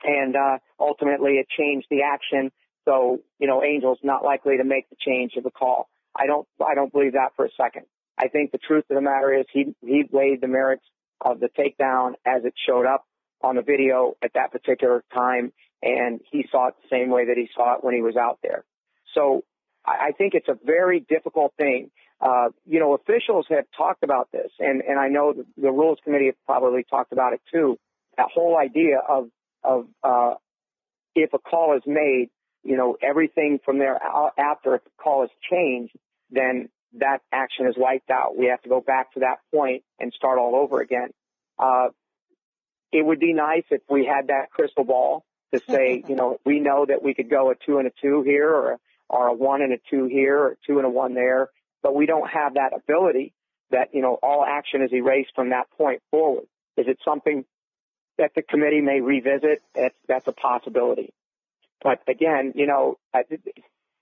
and uh, ultimately it changed the action. So you know, Angel's not likely to make the change of the call. I don't I don't believe that for a second. I think the truth of the matter is he he weighed the merits of the takedown as it showed up on the video at that particular time, and he saw it the same way that he saw it when he was out there. So I, I think it's a very difficult thing. Uh, you know, officials have talked about this, and and I know the, the rules committee have probably talked about it too. That whole idea of of uh, if a call is made, you know, everything from there after if the call is changed, then that action is wiped out. We have to go back to that point and start all over again. Uh, it would be nice if we had that crystal ball to say, you know, we know that we could go a two and a two here or a, or a one and a two here or two and a one there, but we don't have that ability that, you know, all action is erased from that point forward. Is it something that the committee may revisit. That's, that's a possibility. But again, you know, it's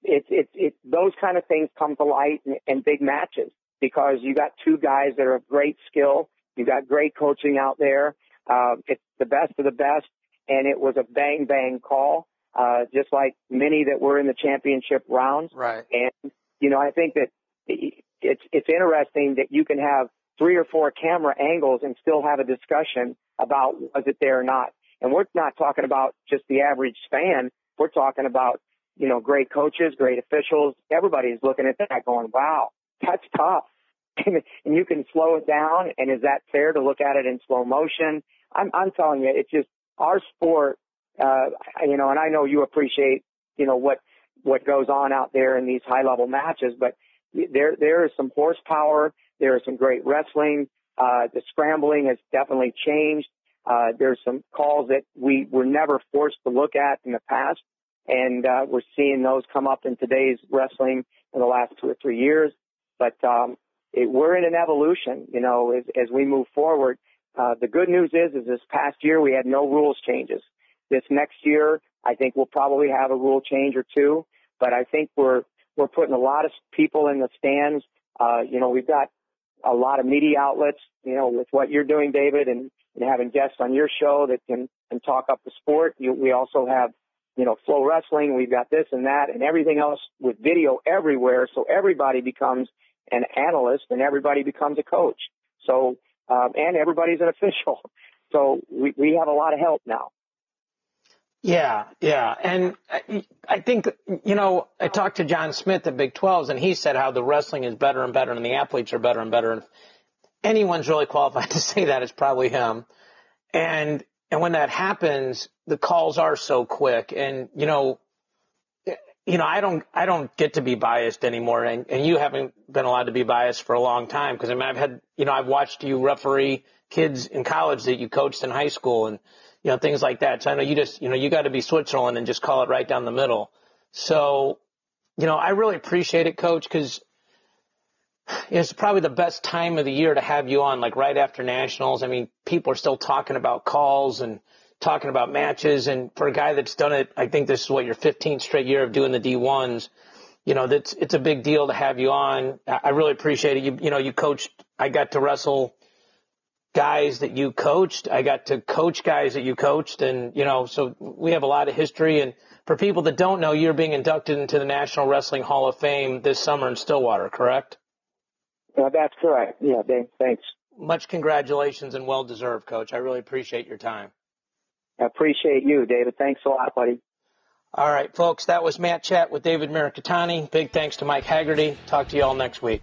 it, it, it, those kind of things come to light in, in big matches because you got two guys that are of great skill. You got great coaching out there. Uh, it's the best of the best, and it was a bang bang call, uh, just like many that were in the championship rounds. Right. And you know, I think that it's it's interesting that you can have three or four camera angles and still have a discussion about was it there or not. And we're not talking about just the average fan. We're talking about you know great coaches, great officials. Everybody's looking at that, going, "Wow, that's tough." and you can slow it down. And is that fair to look at it in slow motion? I'm, I'm telling you, it's just our sport. Uh, you know, and I know you appreciate, you know, what what goes on out there in these high level matches, but there there is some horsepower. There is some great wrestling. Uh, the scrambling has definitely changed. Uh, there's some calls that we were never forced to look at in the past, and uh, we're seeing those come up in today's wrestling in the last two or three years. But um, it, we're in an evolution, you know, as, as we move forward. Uh, the good news is, is this past year we had no rules changes. This next year, I think we'll probably have a rule change or two, but I think we're, we're putting a lot of people in the stands. Uh, you know, we've got a lot of media outlets, you know, with what you're doing, David, and, and having guests on your show that can, can talk up the sport. You, we also have, you know, FloWrestling. We've got this and that and everything else with video everywhere. So everybody becomes an analyst and everybody becomes a coach. So, um, and everybody's an official. So we, we have a lot of help now. Yeah, yeah. And I think, you know, I talked to John Smith at Big 12s and he said how the wrestling is better and better and the athletes are better and better. And if anyone's really qualified to say that, it's probably him. And, and when that happens, the calls are so quick. And, you know, you know, I don't, I don't get to be biased anymore, and, and you haven't been allowed to be biased for a long time because I mean, I've had, you know, I've watched you referee kids in college that you coached in high school and, you know, things like that. So I know you just, you know, you got to be Switzerland and just call it right down the middle. So, you know, I really appreciate it, coach, because it's probably the best time of the year to have you on, like right after nationals. I mean, people are still talking about calls and, talking about matches. And for a guy that's done it, I think this is what your 15th straight year of doing the D1s. You know, that's it's a big deal to have you on. I really appreciate it. You you know, you coached. I got to wrestle guys that you coached. I got to coach guys that you coached, and you know, so we have a lot of history. And for people that don't know, you're being inducted into the National Wrestling Hall of Fame this summer in Stillwater, correct? Yeah, that's correct. Yeah, thanks. Much congratulations and well deserved, Coach. I really appreciate your time. I appreciate you, David. Thanks a lot, buddy. All right, folks, that was Mat Chat with David Mirikitani. Big thanks to Mike Haggerty. Talk to you all next week.